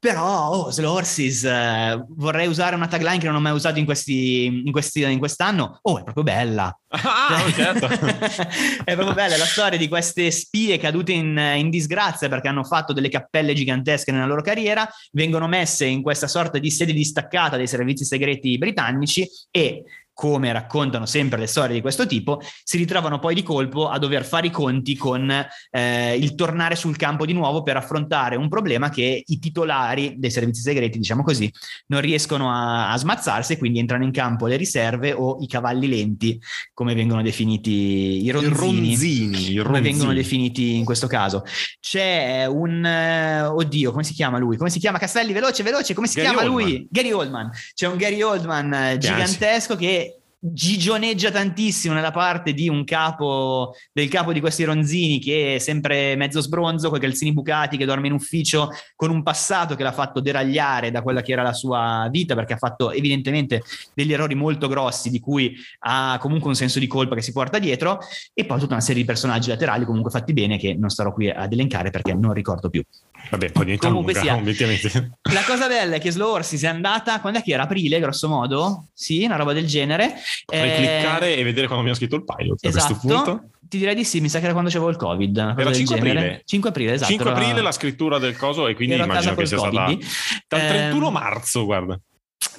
Però, oh, Slow Horses, eh, vorrei usare una tagline che non ho mai usato in, questi, in, questi, in quest'anno. Oh, è proprio bella. Ah, certo. *laughs* è proprio bella la storia di queste spie cadute in, in disgrazia perché hanno fatto delle cappelle gigantesche nella loro carriera, vengono messe in questa sorta di sede distaccata dei servizi segreti britannici e come raccontano sempre le storie di questo tipo, si ritrovano poi di colpo a dover fare i conti con eh, il tornare sul campo di nuovo per affrontare un problema che i titolari dei servizi segreti, diciamo così, non riescono a, a smazzarsi e quindi entrano in campo le riserve o i cavalli lenti, come vengono definiti i I ronzini. ronzini, i Come ronzini. vengono definiti in questo caso? C'è un eh, oddio, come si chiama lui? Come si chiama Castelli? Veloce, veloce, come si Gary chiama Oldman. lui? Gary Oldman. C'è un Gary Oldman eh, gigantesco che gigioneggia tantissimo nella parte di un capo del capo di questi ronzini che è sempre mezzo sbronzo, con i calzini bucati, che dorme in ufficio, con un passato che l'ha fatto deragliare da quella che era la sua vita, perché ha fatto evidentemente degli errori molto grossi di cui ha comunque un senso di colpa che si porta dietro, e poi tutta una serie di personaggi laterali comunque fatti bene che non starò qui ad elencare perché non ricordo più. Vabbè, poi diventa Comunque lunga, sia. ovviamente. La cosa bella è che Slow Horses è andata, quando è che era? Aprile, grosso modo? Sì, una roba del genere. Potrei Eh, cliccare e vedere quando abbiamo scritto il pilot a Esatto. questo punto. Ti direi di sì, mi sa che era quando c'avevo il Covid. Era del 5 genere. aprile. 5 aprile, esatto. 5 era- aprile la scrittura del coso e quindi a immagino che sia col stata Covid. dal Ehm, 31 marzo, guarda.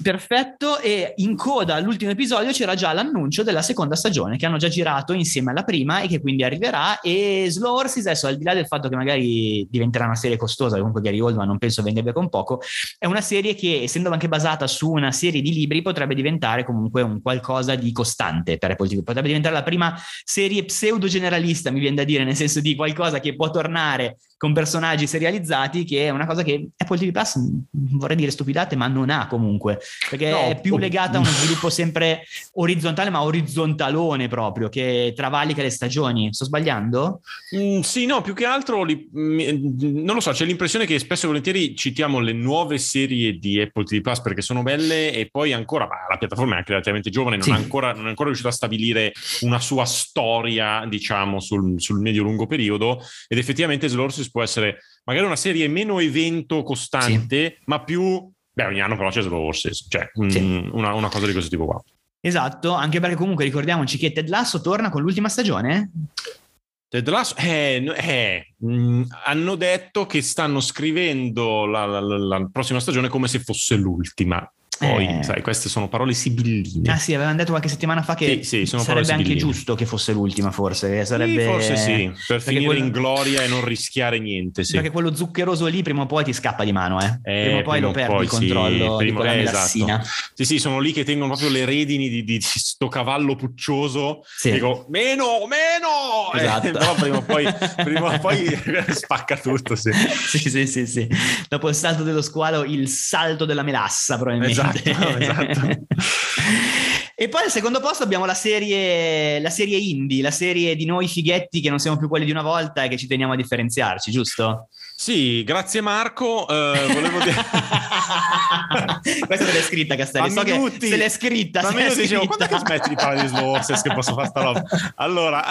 Perfetto, e in coda all'ultimo episodio c'era già l'annuncio della seconda stagione che hanno già girato insieme alla prima e che quindi arriverà. E Slow Horses, adesso al di là del fatto che magari diventerà una serie costosa, comunque Gary Oldman non penso via con poco, è una serie che, essendo anche basata su una serie di libri, potrebbe diventare comunque un qualcosa di costante per Apple TV. Potrebbe diventare la prima serie pseudo generalista, mi viene da dire, nel senso di qualcosa che può tornare con personaggi serializzati, che è una cosa che Apple TV Plus, mh, vorrei dire stupidate, ma non ha comunque perché No, è più legata a *laughs* uno sviluppo sempre orizzontale, ma orizzontalone proprio, che travalica le stagioni. Sto sbagliando? Mm, sì, no, più che altro li- mm, non lo so, c'è l'impressione che spesso e volentieri citiamo le nuove serie di Apple TV Plus perché sono belle e poi ancora, ma la piattaforma è anche relativamente giovane, non, Sì. è ancora, non è ancora riuscita a stabilire una sua storia, diciamo, sul, sul medio-lungo periodo ed effettivamente Slow Horses può essere magari una serie meno evento costante, ma più... Beh, ogni anno però c'è Slow Horses, cioè mm, Sì. una, una cosa di questo tipo qua. Esatto, anche perché comunque ricordiamoci che Ted Lasso torna con l'ultima stagione. Ted Lasso, eh, eh, mh, hanno detto che stanno scrivendo la, la, la, la prossima stagione come se fosse l'ultima. Poi, Eh. sai, queste sono parole sibilline. Ah sì, avevano detto qualche settimana fa che Sì, sì, sono sarebbe anche giusto che fosse l'ultima, forse. Sì, Sarebbe... forse sì, per finire quello- in gloria e non rischiare niente. Sì. Perché quello zuccheroso lì prima o poi ti scappa di mano, eh. Eh, prima o poi lo perdi poi, il sì, controllo di prima- eh, melassina. Sì, sì, sono lì che tengono proprio le redini di, di, di sto cavallo puccioso. Sì. Dico, meno, meno! Eh, Esatto. però prima o poi, *laughs* prima o poi *laughs* spacca tutto, sì. sì, sì, sì, sì. Dopo il salto dello squalo, il salto della melassa, probabilmente. Esatto, *laughs* *laughs* esatto. E poi al secondo posto abbiamo la serie, la serie indie, la serie di noi fighetti che non siamo più quelli di una volta e che ci teniamo a differenziarci, giusto? Sì, grazie Marco. eh, volevo dire... *laughs* Questa te l'hai scritta, Castelli. So minuti. che se l'è scritta. Ma io dicevo, scritta. quando che smetti di parlare di Slow Horses che posso fare sta roba? Allora,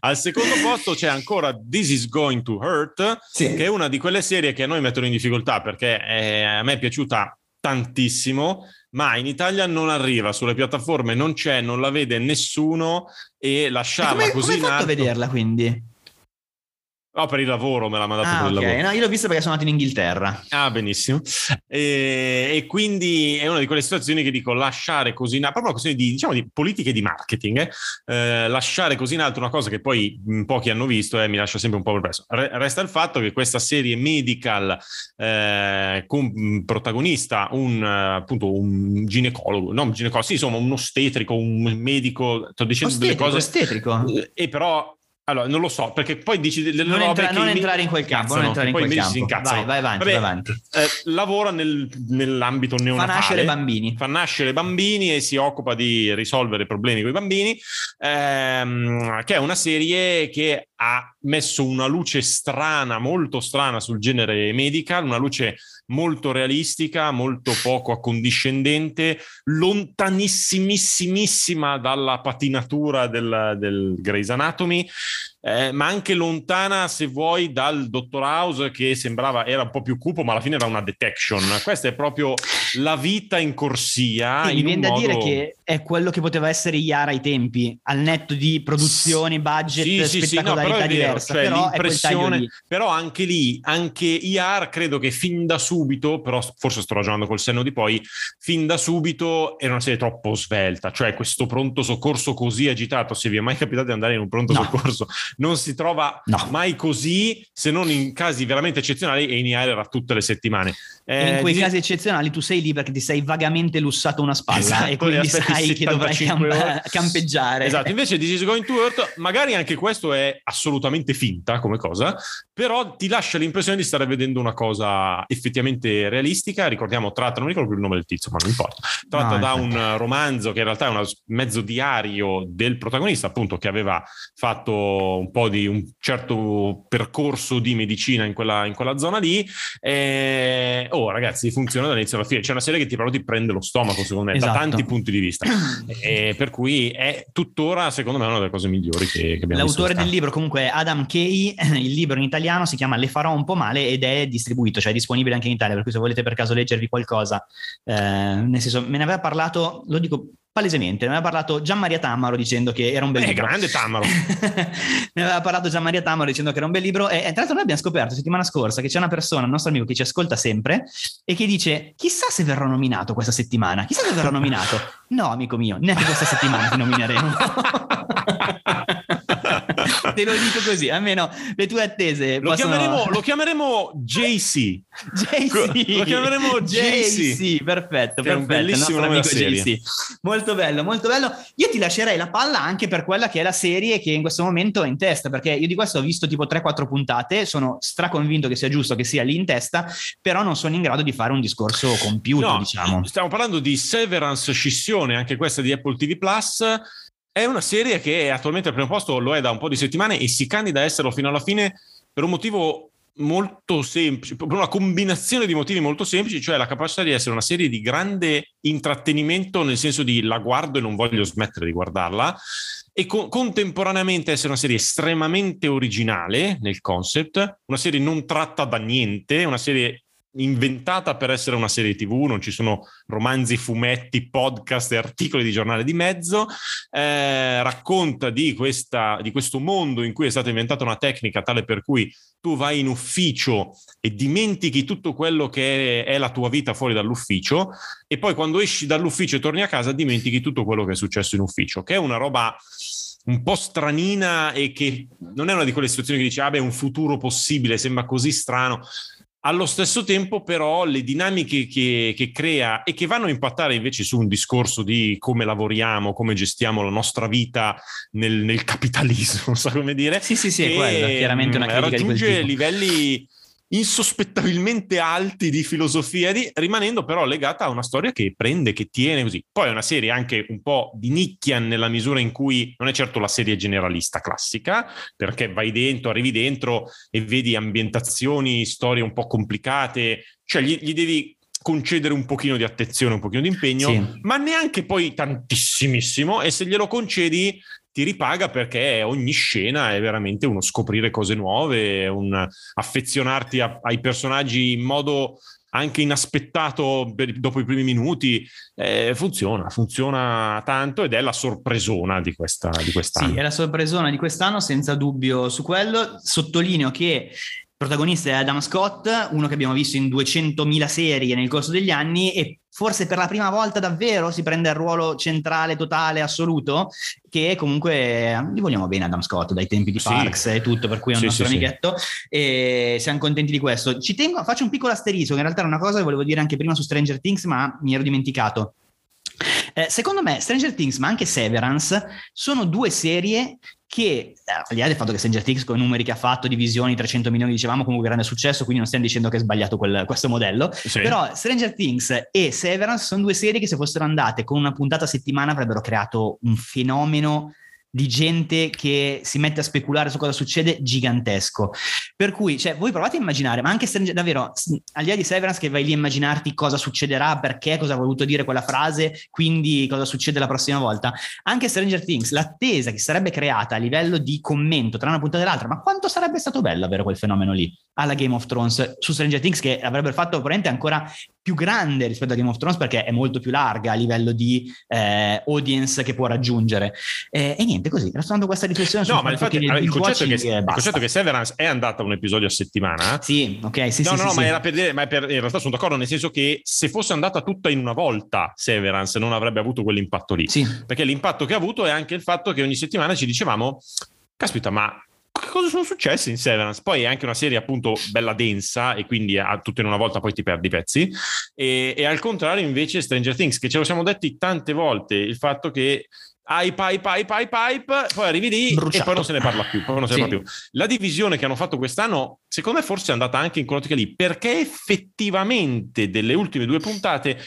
al secondo posto c'è ancora This is Going to Hurt, Sì. che è una di quelle serie che a noi mettono in difficoltà perché eh, a me è piaciuta tantissimo, ma in Italia non arriva sulle piattaforme, non c'è, non la vede nessuno e E lasciarla come, così come hai in alto- vederla quindi? No, per il lavoro me l'ha mandato Ah, per il lavoro. No, io l'ho vista perché sono andato in Inghilterra. Ah, benissimo. E, e quindi è una di quelle situazioni che dico lasciare così in alto, proprio una questione di, diciamo, di politiche di marketing, eh? Eh, lasciare così in alto una cosa che poi pochi hanno visto e mi lascia sempre un po' perplesso. Re- resta il fatto che questa serie medical eh, con protagonista un, eh, appunto, un ginecologo, no un ginecologo, sì, insomma un ostetrico, un medico, sto dicendo delle Ostetrico, cose... ostetrico. Eh, E però... Allora, non lo so, perché poi dici delle Non, robe entra- non mi entrare in quel campo, non entrare in poi quel invece si campo. incazzano. Vai, vai avanti, Vabbè, vai avanti. eh, lavora nel- nell'ambito Fa neonatale. nascere bambini. Fa nascere bambini e si occupa di risolvere problemi con i bambini, ehm, che è una serie che ha messo una luce strana, molto strana sul genere medical, una luce molto realistica, molto poco accondiscendente, lontanissimissimissima dalla patinatura del, del Grey's Anatomy, eh, ma anche lontana, se vuoi, dal Dottor House che sembrava era un po' più cupo, ma alla fine era una detection. Questa è proprio la vita in corsia. Sì, mi in un viene da modo- dire che è quello che poteva essere Iara ai tempi, al netto di produzioni, budget, Sì, sì, sì, no, spettacolarità diversa, cioè però l'impressione, però anche lì, anche IAR credo che fin da subito, però forse sto ragionando col senno di poi, fin da subito era una serie troppo svelta, cioè questo pronto soccorso così agitato, se vi è mai capitato di andare in un pronto No. soccorso, non si trova No. mai così, se non in casi veramente eccezionali e in IAR era tutte le settimane. E in Eh, quei di- casi eccezionali tu sei lì perché ti sei vagamente lussato una spalla Esatto, e quindi sai che dovrai 75 camp- *laughs* campeggiare. Esatto, invece This is Going to Hurt, magari anche questo è assolutamente finta come cosa, però ti lascia l'impressione di stare vedendo una cosa effettivamente realistica. Ricordiamo, tratta, non ricordo più il nome del tizio, ma non importa. Tratta No, da infatti. un romanzo che in realtà è un mezzo diario del protagonista, appunto, che aveva fatto un po' di un certo percorso di medicina in quella, in quella zona lì. E, oh, ragazzi, funziona dall'inizio alla fine. C'è una serie che ti, però ti prende lo stomaco, secondo me, Esatto. da tanti punti di vista. *clears throat* E per cui è tuttora, secondo me, una delle cose migliori che, che abbiamo L'autore del libro comunque è Adam Kay, *clears throat* il libro in italiano si chiama Le farò un po' male ed è distribuito, cioè è disponibile anche in Italia, per cui se volete per caso leggervi qualcosa, eh, nel senso me ne aveva parlato, lo dico palesemente, me ne aveva parlato Gian Maria Tammaro dicendo che era un bel Eh, libro. grande Tammaro. ne *laughs* aveva parlato Gian Maria Tammaro dicendo che era un bel libro e, e tra l'altro noi abbiamo scoperto settimana scorsa che c'è una persona, un nostro amico che ci ascolta sempre e che dice chissà se verrò nominato questa settimana, chissà se verrò nominato. *laughs* No, amico mio, neanche questa settimana ti nomineremo. *laughs* Te lo dico così, almeno le tue attese Lo, possono... chiameremo, lo *laughs* chiameremo JC. JC. Lo chiameremo JC. perfetto, Che è un perfetto. bellissimo nome. JC. Molto bello, molto bello. Io ti lascerei la palla anche per quella che è la serie che in questo momento è in testa, perché io di questo ho visto tipo 3-4 puntate, sono straconvinto che sia giusto che sia lì in testa, però non sono in grado di fare un discorso compiuto, No, diciamo. Stiamo parlando di Severance Scissione, anche questa di Apple TV Plus. È una serie che attualmente al primo posto lo è da un po' di settimane e si candida a esserlo fino alla fine per un motivo molto semplice, per una combinazione di motivi molto semplici, cioè la capacità di essere una serie di grande intrattenimento, nel senso di la guardo e non voglio smettere di guardarla, e co- contemporaneamente essere una serie estremamente originale nel concept, una serie non tratta da niente, una serie inventata per essere una serie tv, non ci sono romanzi, fumetti, podcast e articoli di giornale di mezzo, eh, racconta di, questa, di questo mondo in cui è stata inventata una tecnica tale per cui tu vai in ufficio e dimentichi tutto quello che è, è la tua vita fuori dall'ufficio e poi quando esci dall'ufficio e torni a casa dimentichi tutto quello che è successo in ufficio, che è una roba un po' stranina e che non è una di quelle situazioni che dici, ah beh, un futuro possibile, sembra così strano. Allo stesso tempo, però, le dinamiche che, che, crea e che vanno a impattare invece su un discorso di come lavoriamo, come gestiamo la nostra vita nel, nel capitalismo, *laughs* non so come dire. Sì, sì, sì, è quello, chiaramente una critica raggiunge livelli insospettabilmente alti di filosofia, di, rimanendo però legata a una storia che prende, che tiene così. Poi è una serie anche un po' di nicchia nella misura in cui non è certo la serie generalista classica, perché vai dentro, arrivi dentro e vedi ambientazioni, storie un po' complicate, cioè gli, gli devi concedere un pochino di attenzione, un pochino di impegno, sì. ma neanche poi tantissimissimo e se glielo concedi ti ripaga perché ogni scena è veramente uno scoprire cose nuove, un affezionarti a, ai personaggi in modo anche inaspettato per, dopo i primi minuti, eh, funziona, funziona tanto ed è la sorpresona di, questa, di quest'anno. Sì, è la sorpresona di quest'anno, senza dubbio su quello. Sottolineo che protagonista è Adam Scott, uno che abbiamo visto in 200.000 serie nel corso degli anni e forse per la prima volta davvero si prende il ruolo centrale, totale, assoluto, che comunque gli vogliamo bene Adam Scott dai tempi di Parks sì. e tutto, per cui è un sì, nostro sì, amichetto e siamo contenti di questo. Ci tengo, faccio un piccolo asterisco, in realtà era una cosa che volevo dire anche prima su Stranger Things, ma mi ero dimenticato. Eh, secondo me Stranger Things, ma anche Severance, sono due serie che, eh, al di là del fatto che Stranger Things con i numeri che ha fatto, divisioni, 300 milioni, dicevamo, comunque grande successo, quindi non stiamo dicendo che è sbagliato quel, questo modello, sì. però Stranger Things e Severance sono due serie che se fossero andate con una puntata a settimana avrebbero creato un fenomeno di gente che si mette a speculare su cosa succede gigantesco. Per cui, cioè, voi provate a immaginare, ma anche Stranger, davvero, al di là di Severance che vai lì a immaginarti cosa succederà, perché, cosa ha voluto dire quella frase, quindi cosa succede la prossima volta, anche Stranger Things, l'attesa che sarebbe creata a livello di commento tra una puntata e l'altra, ma quanto sarebbe stato bello avere quel fenomeno lì, alla Game of Thrones, su Stranger Things che avrebbero fatto probabilmente ancora più grande rispetto a Game of Thrones perché è molto più larga a livello di eh, audience che può raggiungere. Eh, e niente, così, restando questa riflessione no, ma infatti, il, il, concetto che, il, concetto che, Severance è andata un episodio a settimana. Sì, ok, sì, no, sì. No, no, sì, ma era per dire, ma per, in realtà sono d'accordo, nel senso che se fosse andata tutta in una volta Severance non avrebbe avuto quell'impatto lì. Sì. Perché l'impatto che ha avuto è anche il fatto che ogni settimana ci dicevamo, caspita, ma cosa sono successe in Severance? Poi è anche una serie appunto bella densa e quindi a, tutto in una volta poi ti perdi i pezzi. E, e, al contrario invece Stranger Things, che ce lo siamo detti tante volte, il fatto che hype, hype, hype, hype, hype, poi arrivi lì Bruciato. e poi non se ne parla più, poi non se ne parla più. La divisione che hanno fatto quest'anno, secondo me forse è andata anche in quell'ottica lì, perché effettivamente delle ultime due puntate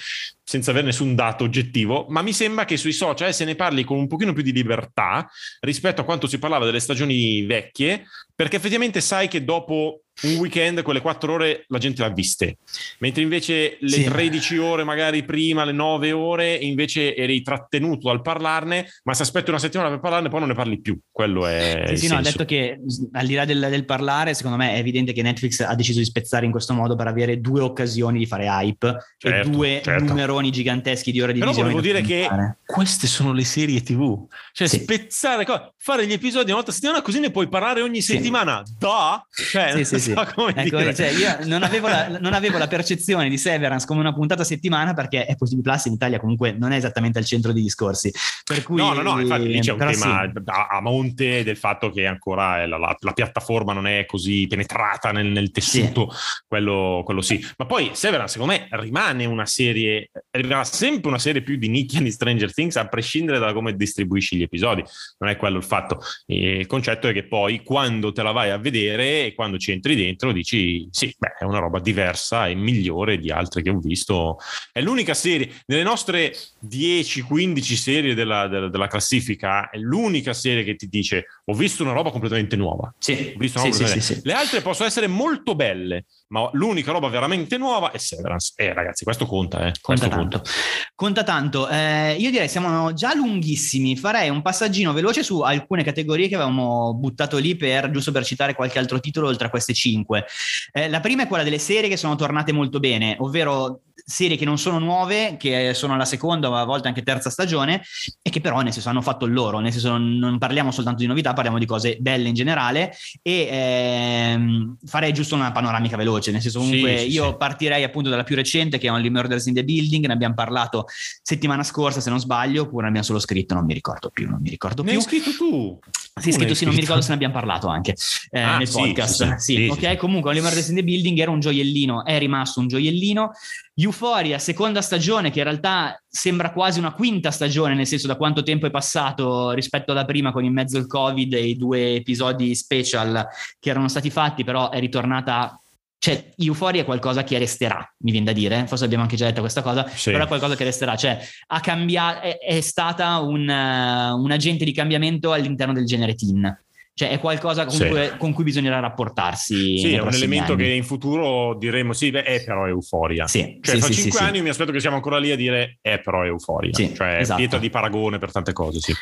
senza avere nessun dato oggettivo, ma mi sembra che sui social se ne parli con un pochino più di libertà rispetto a quanto si parlava delle stagioni vecchie, perché effettivamente sai che dopo un weekend quelle quattro ore la gente l'ha viste, mentre invece le sì. 13 ore magari prima, le 9 ore, invece eri trattenuto dal parlarne, ma se aspetti una settimana per parlarne poi non ne parli più, quello è... Sì, sì, no, ha detto che al di là del, del, parlare, secondo me è evidente che Netflix ha deciso di spezzare in questo modo per avere due occasioni di fare hype certo, e due certo. numeroni giganteschi di ore di Però visione. Però volevo dire che queste sono le serie TV, cioè sì. spezzare, fare gli episodi una volta a settimana così ne puoi parlare ogni settimana, da? Cioè, sì, sì, sì. So ecco, cioè, io non avevo, la, non avevo, la, percezione di Severance come una puntata a settimana perché Apple Plus in Italia comunque non è esattamente al centro dei discorsi. Per cui, no, no, no, infatti lì c'è un tema sì. a, monte del fatto che ancora la, la, la, piattaforma non è così penetrata nel, nel tessuto, sì. Quello, quello, sì. Ma poi Severance secondo me rimane una serie, rimane sempre una serie più di nicchia di Stranger Things a prescindere da come distribuisci gli episodi. Non è quello il fatto. Il concetto è che poi quando te la vai a vedere e quando ci entri dentro dici sì, beh, è una roba diversa e migliore di altre che ho visto. È l'unica serie, nelle nostre 10-15 serie della, della, della, classifica, è l'unica serie che ti dice ho visto una roba completamente nuova. Sì, visto una roba sì, sì, sì, Le altre possono essere molto belle, ma l'unica roba veramente nuova è Severance. Eh ragazzi, questo conta, eh. Conta questo tanto. Conta, conta tanto. Eh, io direi siamo già lunghissimi, farei un passaggino veloce su alcune categorie che avevamo buttato lì per, giusto per citare qualche altro titolo oltre a queste 5 5. Eh, la prima è quella delle serie che sono tornate molto bene, ovvero serie che non sono nuove, che sono alla seconda o a volte anche terza stagione e che però nel senso hanno fatto il loro, nel senso non, parliamo soltanto di novità, parliamo di cose belle in generale e ehm, farei giusto una panoramica veloce, nel senso comunque sì, sì, io sì. partirei appunto dalla più recente che è Only Murders in the Building, ne abbiamo parlato settimana scorsa se non sbaglio, oppure ne abbiamo solo scritto, non mi ricordo più, non mi ricordo più. Ne hai scritto tu? Sì, scritto sì, non mi ricordo se ne abbiamo parlato anche eh, ah, nel podcast. Sì, ok, comunque Only Murders in the Building era un gioiellino, è rimasto un gioiellino Euphoria, seconda stagione, che in realtà sembra quasi una quinta stagione, nel senso da quanto tempo è passato rispetto alla prima con in mezzo il Covid e i due episodi special che erano stati fatti, però è ritornata cioè, Euphoria è qualcosa che resterà, mi viene da dire, forse abbiamo anche già detto questa cosa, sì. però è qualcosa che resterà, cioè ha cambiato, è, è stata un, uh, un agente di cambiamento all'interno del genere teen. Cioè è qualcosa comunque sì. con cui bisognerà rapportarsi. Sì, è un elemento anni. che in futuro diremo sì, beh, è però euforia. Sì, cioè sì, fra sì, cinque anni mi aspetto che siamo ancora lì a dire è però euforia. cioè esatto. pietra di paragone per tante cose, sì.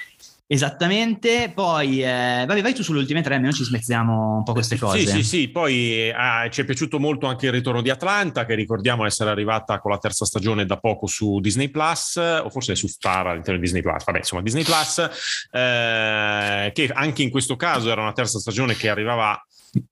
Esattamente, poi eh, vabbè, vai tu sulle ultime tre, almeno ci smezziamo un po' queste cose. Sì, sì, sì, poi eh, ci è piaciuto molto anche il ritorno di Atlanta, che ricordiamo essere arrivata con la terza stagione da poco su Disney Plus, o forse su Star all'interno di Disney Plus, vabbè, insomma, Disney Plus, eh, che anche in questo caso era una terza stagione che arrivava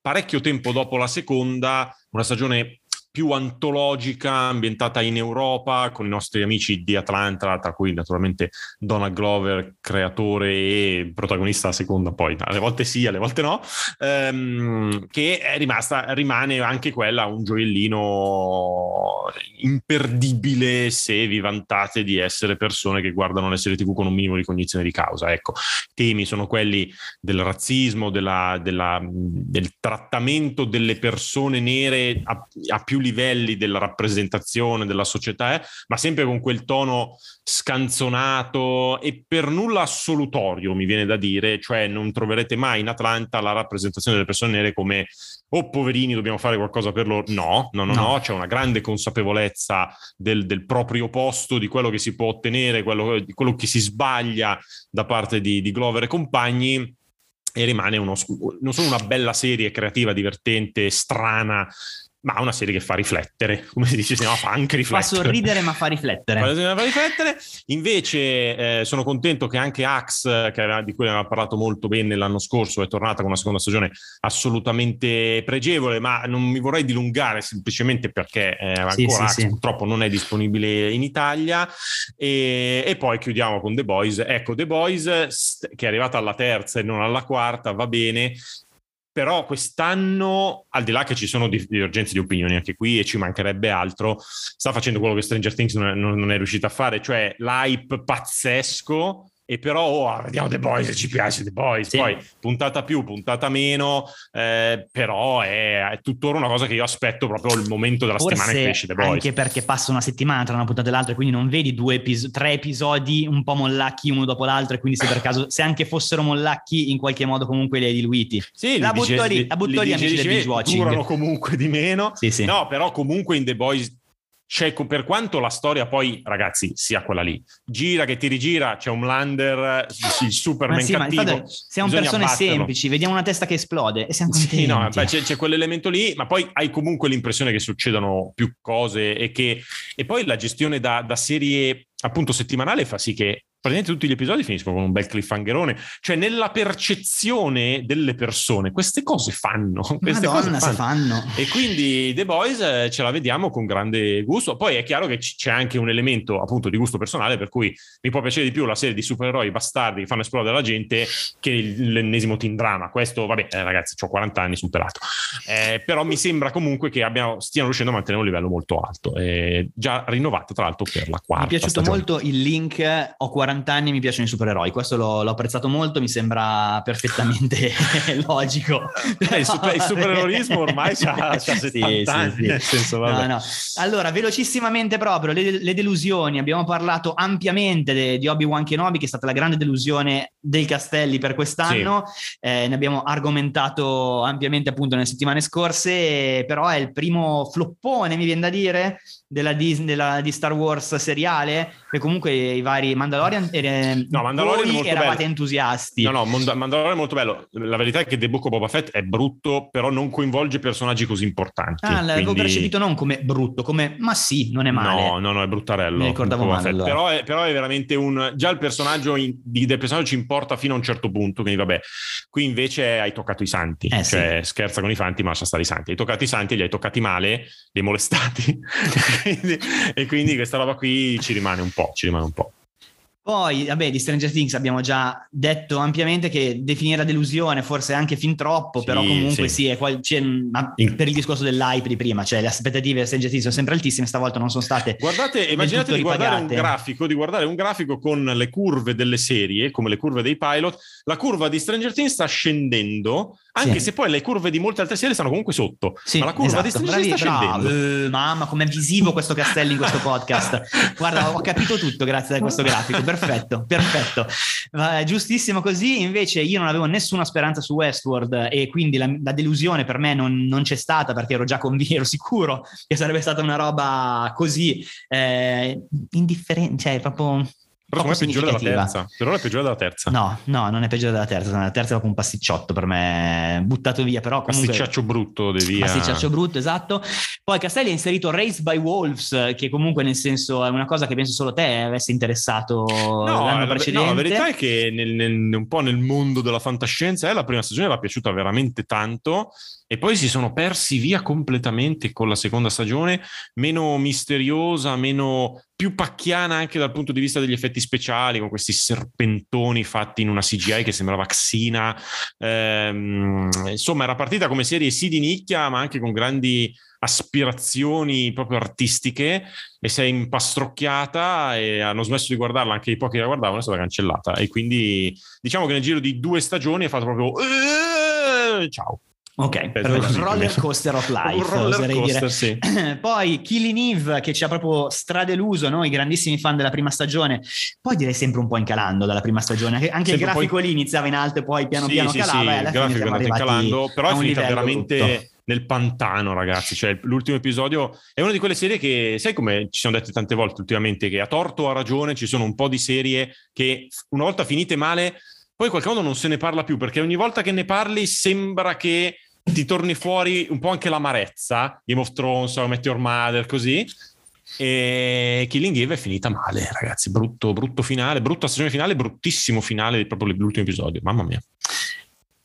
parecchio tempo dopo la seconda, una stagione più antologica, ambientata in Europa, con i nostri amici di Atlanta, tra cui naturalmente Donald Glover, creatore e protagonista a seconda, poi alle volte sì, alle volte no, ehm, che è rimasta, rimane anche quella un gioiellino imperdibile se vi vantate di essere persone che guardano le serie tv con un minimo di cognizione di causa. Ecco, i temi sono quelli del razzismo, della, della, del trattamento delle persone nere a, a più livelli della rappresentazione della società, eh, ma sempre con quel tono scanzonato e per nulla assolutorio, mi viene da dire, cioè non troverete mai in Atlanta la rappresentazione delle persone nere come oh poverini dobbiamo fare qualcosa per loro, no, no, no, no, no. c'è una grande consapevolezza del, del, proprio posto, di quello che si può ottenere, quello, di quello che si sbaglia da parte di, di Glover e compagni e rimane uno, non solo una bella serie creativa, divertente, strana, ma una serie che fa riflettere, *laughs* come si dice, no, fa anche riflettere. Fa sorridere ma fa riflettere. Fa, riflettere. Invece eh, sono contento che anche Axe, che aveva, di cui avevamo parlato molto bene l'anno scorso, è tornata con una seconda stagione assolutamente pregevole, ma non mi vorrei dilungare semplicemente perché eh, ancora sì, Axe sì, purtroppo non è disponibile in Italia. E, e, poi chiudiamo con The Boys. Ecco, The Boys, che è arrivata alla terza e non alla quarta, va bene, però quest'anno, al di là che ci sono divergenze di opinioni anche qui e ci mancherebbe altro, sta facendo quello che Stranger Things non è, non è riuscito a fare, cioè l'hype pazzesco e però oh, vediamo The Boys ci piace The Boys. Sì. poi puntata più puntata meno eh, però è, è, tuttora una cosa che io aspetto proprio il momento della Forse settimana che esce The Boys. anche perché passa una settimana tra una puntata e l'altra quindi non vedi due epis- tre episodi un po' mollacchi uno dopo l'altro e quindi se per caso se anche fossero mollacchi in qualche modo comunque li hai diluiti. Sì, la butto lì, la butto lì amici del binge watching. durano comunque di meno. Sì, sì. no però comunque in The Boys c'è, per quanto la storia poi, ragazzi, sia quella lì, gira che ti rigira, c'è un lander, il Superman sì, cattivo. siamo persone batterlo. semplici, vediamo una testa che esplode e siamo contenti. Sì, no, beh, c'è, c'è, quell'elemento lì, ma poi hai comunque l'impressione che succedano più cose e che... E poi la gestione da, da serie appunto settimanale fa sì che praticamente tutti gli episodi finiscono con un bel cliffhangerone. Cioè, nella percezione delle persone, queste cose fanno. *laughs* Queste Madonna, cose fanno. fanno. E quindi The Boys eh, ce la vediamo con grande gusto. Poi è chiaro che c'è anche un elemento appunto di gusto personale, per cui mi può piacere di più la serie di supereroi bastardi che fanno esplodere la gente che l'ennesimo teen drama. Questo, vabbè, eh, ragazzi, ho 40 anni, sul pelato. Eh, però mi sembra comunque che abbiamo, stiano riuscendo a mantenere un livello molto alto. Eh, già rinnovato, tra l'altro, per la quarta. Mi è piaciuto stagione. molto il link. Ho 40 40 anni mi piacciono i supereroi, questo l'ho, l'ho apprezzato molto, mi sembra perfettamente *laughs* logico. Il, super, il supereroismo ormai ha 70 sì, anni, sì, sì. No, no. Allora, velocissimamente proprio, le, le delusioni, abbiamo parlato ampiamente de, di Obi-Wan Kenobi, che è stata la grande delusione dei Castelli per quest'anno, eh, ne abbiamo argomentato ampiamente appunto nelle settimane scorse, però è il primo floppone, mi viene da dire, della Disney, della, di Star Wars seriale, che comunque i vari Mandalorian en- er- No, Mandalorian voi eravate bello. entusiasti. No, no, Mond- Mandalorian è molto bello. La verità è che The Book of Boba Fett è brutto, però non coinvolge personaggi così importanti. Ah, l'avevo quindi- percepito non come brutto, come ma sì, non è male. No, no, no, è bruttarello. Mi ricordavo male, allora. Però, è, però è veramente un. Già il personaggio in- di, del personaggio ci importa fino a un certo punto. Quindi, vabbè, qui invece hai toccato i santi. Eh, cioè, scherza con i fanti, ma lascia stare i santi. Hai toccato i santi li hai toccati male, li hai molestati. *laughs* e quindi questa roba qui ci rimane un po'. Ci rimane un po'. Poi, vabbè, di Stranger Things abbiamo già detto ampiamente che definire la delusione forse anche fin troppo, Sì, però comunque sì. sì, è qual- ma In- per il discorso dell'hype di prima, cioè le aspettative di Stranger Things sono sempre altissime, stavolta non sono state Guardate, immaginate di guardare un grafico, di guardare un grafico con le curve delle serie, come le curve dei pilot. La curva di Stranger Things sta scendendo, anche Sì. se poi le curve di molte altre serie stanno comunque sotto. Sì, ma la curva di esatto. Stranger Things sta scendendo. Eh, mamma, com'è visivo questo castello in questo podcast. *laughs* Guarda, ho capito tutto grazie a questo grafico. Perfetto, perfetto. Va, giustissimo così. Invece, io non avevo nessuna speranza su Westworld e quindi la, la delusione per me non, non c'è stata perché ero già convinto, ero sicuro che sarebbe stata una roba così eh, indifferente, cioè proprio. Però secondo me è peggiore della terza. Per ora è peggiore della terza. No, no, non è peggiore della terza. La terza è proprio un pasticciotto per me, buttato via. Però comunque. Pasticciaccio brutto, De via. Pasticciaccio brutto, esatto. Poi Castelli ha inserito Race by Wolves, che comunque nel senso è una cosa che penso solo te avesse interessato No, l'anno la, precedente. no, la verità è che nel- nel- un po' nel mondo della fantascienza eh, la prima stagione mi è piaciuta veramente tanto e poi si sono persi via completamente con la seconda stagione, meno misteriosa, meno più pacchiana anche dal punto di vista degli effetti speciali, con questi serpentoni fatti in una CGI che sembrava Xina. Ehm, insomma, era partita come serie sì di nicchia, ma anche con grandi aspirazioni proprio artistiche e si è impastrocchiata e hanno smesso di guardarla anche i pochi che la guardavano è stata cancellata e quindi diciamo che nel giro di due stagioni è fatto proprio "Eh, ciao Ok, Penso per così, roller coaster of *laughs* life, Un roller oserei coaster, dire. sì. *clears throat* Poi Killing Eve che ci ha proprio stradeluso noi grandissimi fan della prima stagione, poi direi sempre un po' incalando dalla prima stagione, anche il grafico poi- lì iniziava in alto e poi piano Sì, piano sì, calava sì, e alla il fine grafico è incalando però è un finita livello veramente brutto. nel pantano ragazzi cioè l'ultimo episodio è una di quelle serie che sai come ci siamo dette tante volte ultimamente che a torto o a ragione ci sono un po' di serie che una volta finite male poi modo non se ne parla più perché ogni volta che ne parli sembra che ti torni fuori un po' anche l'amarezza Game of Thrones, Met Your Mother così. E Killing Eve è finita male ragazzi. Brutto, brutto finale brutta stagione finale bruttissimo finale proprio l'ultimo episodio mamma mia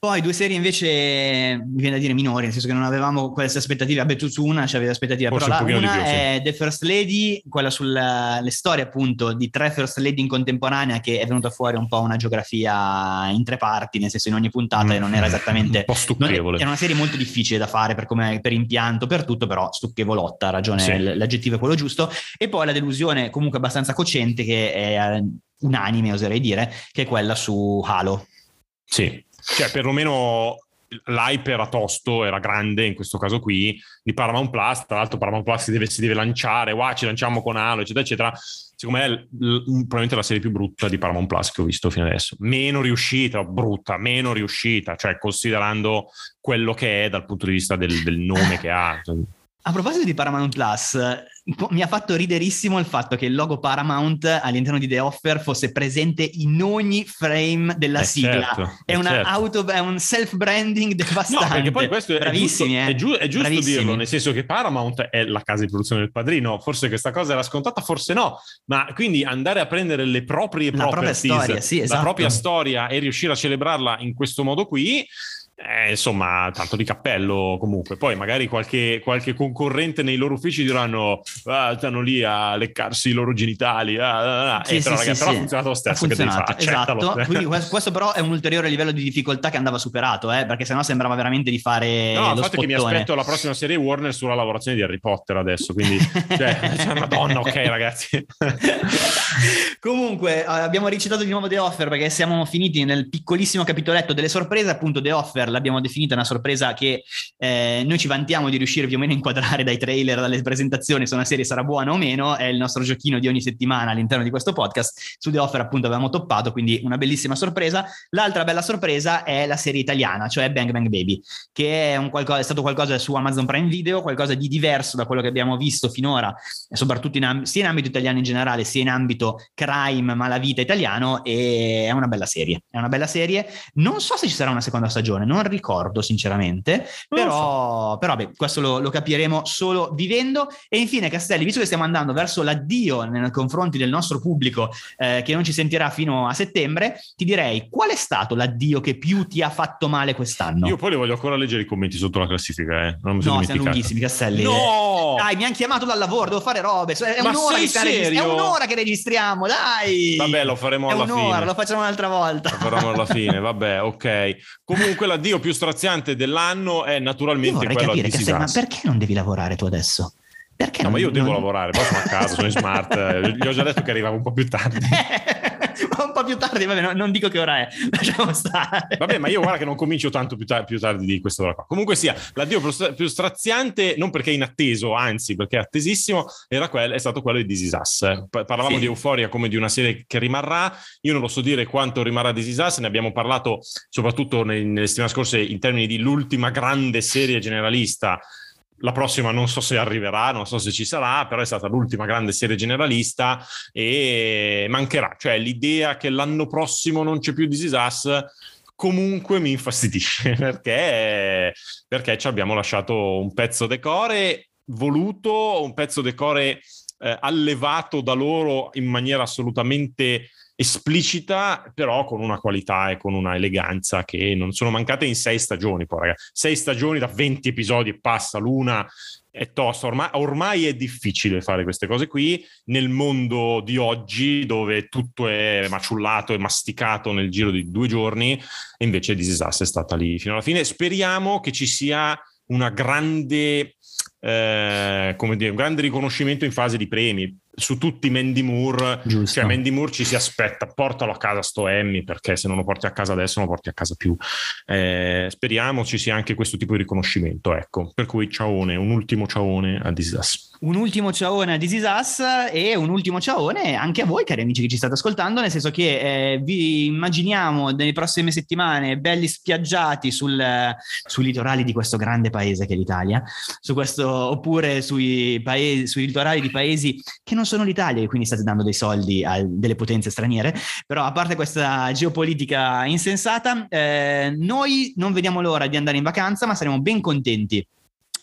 Poi due serie invece, mi viene da dire minori, nel senso che non avevamo queste aspettative, vabbè tu su una c'avevi aspettative, Forse però un la, una più, sì. è The First Lady, quella sulle storie appunto di tre First Lady in contemporanea che è venuta fuori un po' una geografia in tre parti, nel senso in ogni puntata e non era esattamente... un po' non- stucchevole era una serie molto difficile da fare per, come- per impianto, per tutto, però stucchevolotta, ha ragione, Sì. l'aggettivo è quello giusto. E poi la delusione comunque abbastanza cocente che è eh, unanime, oserei dire, che è quella su Halo. Sì, cioè perlomeno l'hype era tosto, era grande in questo caso qui, di Paramount Plus, tra l'altro Paramount Plus si deve, si deve lanciare, wow, ci lanciamo con Halo, eccetera, eccetera. Secondo me è l- probabilmente la serie più brutta di Paramount Plus che ho visto fino adesso. Meno riuscita, brutta, meno riuscita, cioè considerando quello che è dal punto di vista del, del nome che ha. A proposito di Paramount Plus, mi ha fatto riderissimo il fatto che il logo Paramount all'interno di The Offer fosse presente in ogni frame della Eh, sigla. certo, è, eh, una certo. auto, è un self-branding devastante. No, perché poi questo è Bravissimi, giusto, eh. è giu- è giusto Bravissimi. dirlo, nel senso che Paramount è la casa di produzione del padrino, forse questa cosa era scontata, forse no, ma quindi andare a prendere le proprie La propria storia, sì, la esatto. propria storia e riuscire a celebrarla in questo modo qui, eh, insomma, tanto di cappello comunque. Poi magari qualche, qualche concorrente nei loro uffici diranno, ah, stanno lì a leccarsi i loro genitali, ah, ah, ah." Sì, Eh, però, sì, ragazzi, però sì. ha funzionato lo stesso, che funzionato, fare? Accettalo. esatto. Quindi questo, questo però è un ulteriore livello di difficoltà che andava superato, eh, perché sennò sembrava veramente di fare No, che mi aspetto la prossima serie Warner sulla lavorazione di Harry Potter adesso, quindi, cioè, *laughs* cioè, madonna, ok ragazzi. *laughs* Comunque, eh, abbiamo ricitato di nuovo The Offer perché siamo finiti nel piccolissimo capitoletto delle sorprese. Appunto, The Offer l'abbiamo l'abbiamo definita una sorpresa che eh, noi ci vantiamo di riuscire più o meno a inquadrare dai trailer, dalle presentazioni, se una serie sarà buona o meno, è il nostro giochino di ogni settimana all'interno di questo podcast. Su The Offer appunto avevamo toppato, quindi una bellissima sorpresa. L'altra bella sorpresa è la serie italiana, cioè Bang Bang Baby, che è, qualcosa, è stato qualcosa su Amazon Prime Video, qualcosa di diverso da quello che abbiamo visto finora, soprattutto in, sia in ambito italiano in generale, sia in ambito crime, malavita italiano, e è una bella serie. È una bella serie. Non so se ci sarà una seconda stagione, non ricordo sinceramente, non però, so. però beh, questo lo, lo, capiremo solo vivendo. E infine, Castelli, visto che stiamo andando verso l'addio nei confronti del nostro pubblico eh, che non ci sentirà fino a settembre, ti direi qual è stato l'addio che più ti ha fatto male quest'anno? Io poi le voglio ancora leggere i commenti sotto la classifica, eh. Non mi sono no, siamo lunghissimi, Castelli. No! Dai, mi hanno chiamato dal lavoro, devo fare robe. È un'ora, che registri- è un'ora che registriamo, dai! Vabbè, lo faremo alla un'ora, fine. lo facciamo un'altra volta. Lo faremo alla fine, *laughs* vabbè, ok. Comunque l'addio più straziante dell'anno è naturalmente quello capire, Castelli, ma perché non devi lavorare tu adesso? Perché no, non, ma io devo non... lavorare, poi sono a casa, sono in smart. *laughs* Gli ho già detto che arrivavo un po' più tardi. *laughs* *laughs* un po' più tardi, vabbè, no, non dico che ora è, *laughs* lasciamo stare. Vabbè, ma io guarda che non comincio tanto più, tar- più tardi di questa ora qua. Comunque sia, l'addio più, stra- più, straziante, non perché inatteso, anzi perché è attesissimo, era quel- è stato quello di This Is Us. parlavamo sì. di Euforia come di una serie che rimarrà, io non lo so dire quanto rimarrà This Is Us, ne abbiamo parlato soprattutto nei, nelle settimane scorse in termini di l'ultima grande serie generalista la prossima non so se arriverà, non so se ci sarà, però è stata l'ultima grande serie generalista e mancherà. Cioè l'idea che l'anno prossimo non c'è più This Is Us comunque mi infastidisce *laughs* perché, perché ci abbiamo lasciato un pezzo decore voluto, un pezzo decore eh, allevato da loro in maniera assolutamente esplicita, però con una qualità e con una eleganza che non sono mancate in sei stagioni. Poi, ragazzi, sei stagioni da 20 episodi e passa l'una. È tosta, ormai, ormai, è difficile fare queste cose qui nel mondo di oggi dove tutto è maciullato e masticato nel giro di due giorni e invece Disastro è stata lì fino alla fine. Speriamo che ci sia una grande, eh, come dire, un grande riconoscimento in fase di premi su tutti Mandy Moore, Giusto. cioè Mandy Moore ci si aspetta, portalo a casa sto Emmy perché se non lo porti a casa adesso non lo porti a casa più. Eh, speriamo ci sia anche questo tipo di riconoscimento, ecco. Per cui ciaone, un ultimo ciaone a Disas. Un ultimo ciaone a This Is Us e un ultimo ciaone anche a voi cari amici che ci state ascoltando, nel senso che eh, vi immaginiamo nelle prossime settimane belli spiaggiati sul, sui litorali di questo grande paese che è l'Italia, su questo, oppure sui, paesi, sui litorali di paesi che non sono l'Italia e quindi state dando dei soldi a delle potenze straniere, però a parte questa geopolitica insensata, eh, noi non vediamo l'ora di andare in vacanza ma saremo ben contenti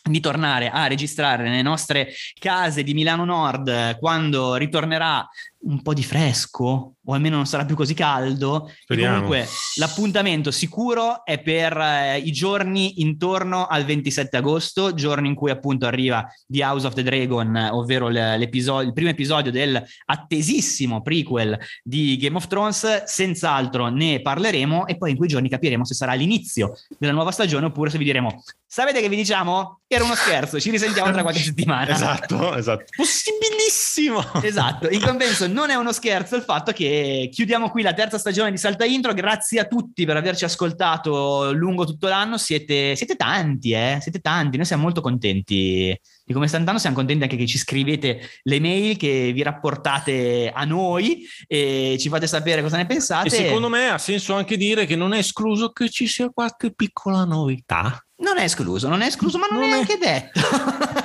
di tornare a registrare nelle nostre case di Milano Nord quando ritornerà un po' di fresco o almeno non sarà più così caldo. Comunque l'appuntamento sicuro è per eh, i giorni intorno al 27 agosto, giorno in cui appunto arriva The House of the Dragon, ovvero il primo episodio del attesissimo prequel di Game of Thrones. Senz'altro ne parleremo e poi in quei giorni capiremo se sarà l'inizio della nuova stagione oppure se vi diremo sapete che vi diciamo? Era uno scherzo, ci risentiamo tra qualche *laughs* settimana. esatto, esatto. Possibilissimo. *laughs* Esatto, in compenso non è uno scherzo il fatto che chiudiamo qui la terza stagione di Salta Intro. Grazie a tutti per averci ascoltato lungo tutto l'anno. Siete, siete tanti, eh? Siete tanti. Noi siamo molto contenti di come sta andando. Siamo contenti anche che ci scrivete le mail, che vi rapportate a noi e ci fate sapere cosa ne pensate. E secondo me ha senso anche dire che non è escluso che ci sia qualche piccola novità. Non è escluso, non è escluso, ma non, non è neanche detto.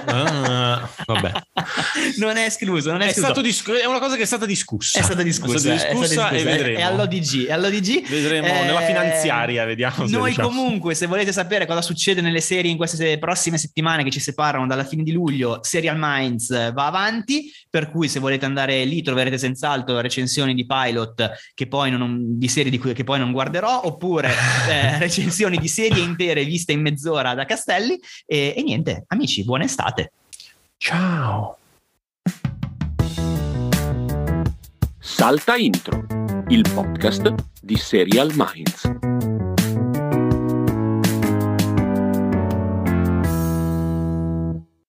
Ah, vabbè. *laughs* non è escluso, non è, è, escluso. Discu- è una cosa che è stata discussa. È stata discussa, è stata discussa, è stata discussa e vedremo. È all'ODG, è all'ODG. Vedremo eh, nella finanziaria, vediamo. Noi diciamo. comunque, se volete sapere cosa succede nelle serie in queste prossime settimane che ci separano dalla fine di luglio, Serial Minds va avanti, per cui se volete andare lì troverete senz'altro recensioni di pilot che poi non, di serie di cui che poi non guarderò, oppure *laughs* eh, recensioni di serie intere viste in mezzo mezz'ora da Castelli e, e niente, amici, buona estate. Ciao. Salta Intro, il podcast di Serial Minds.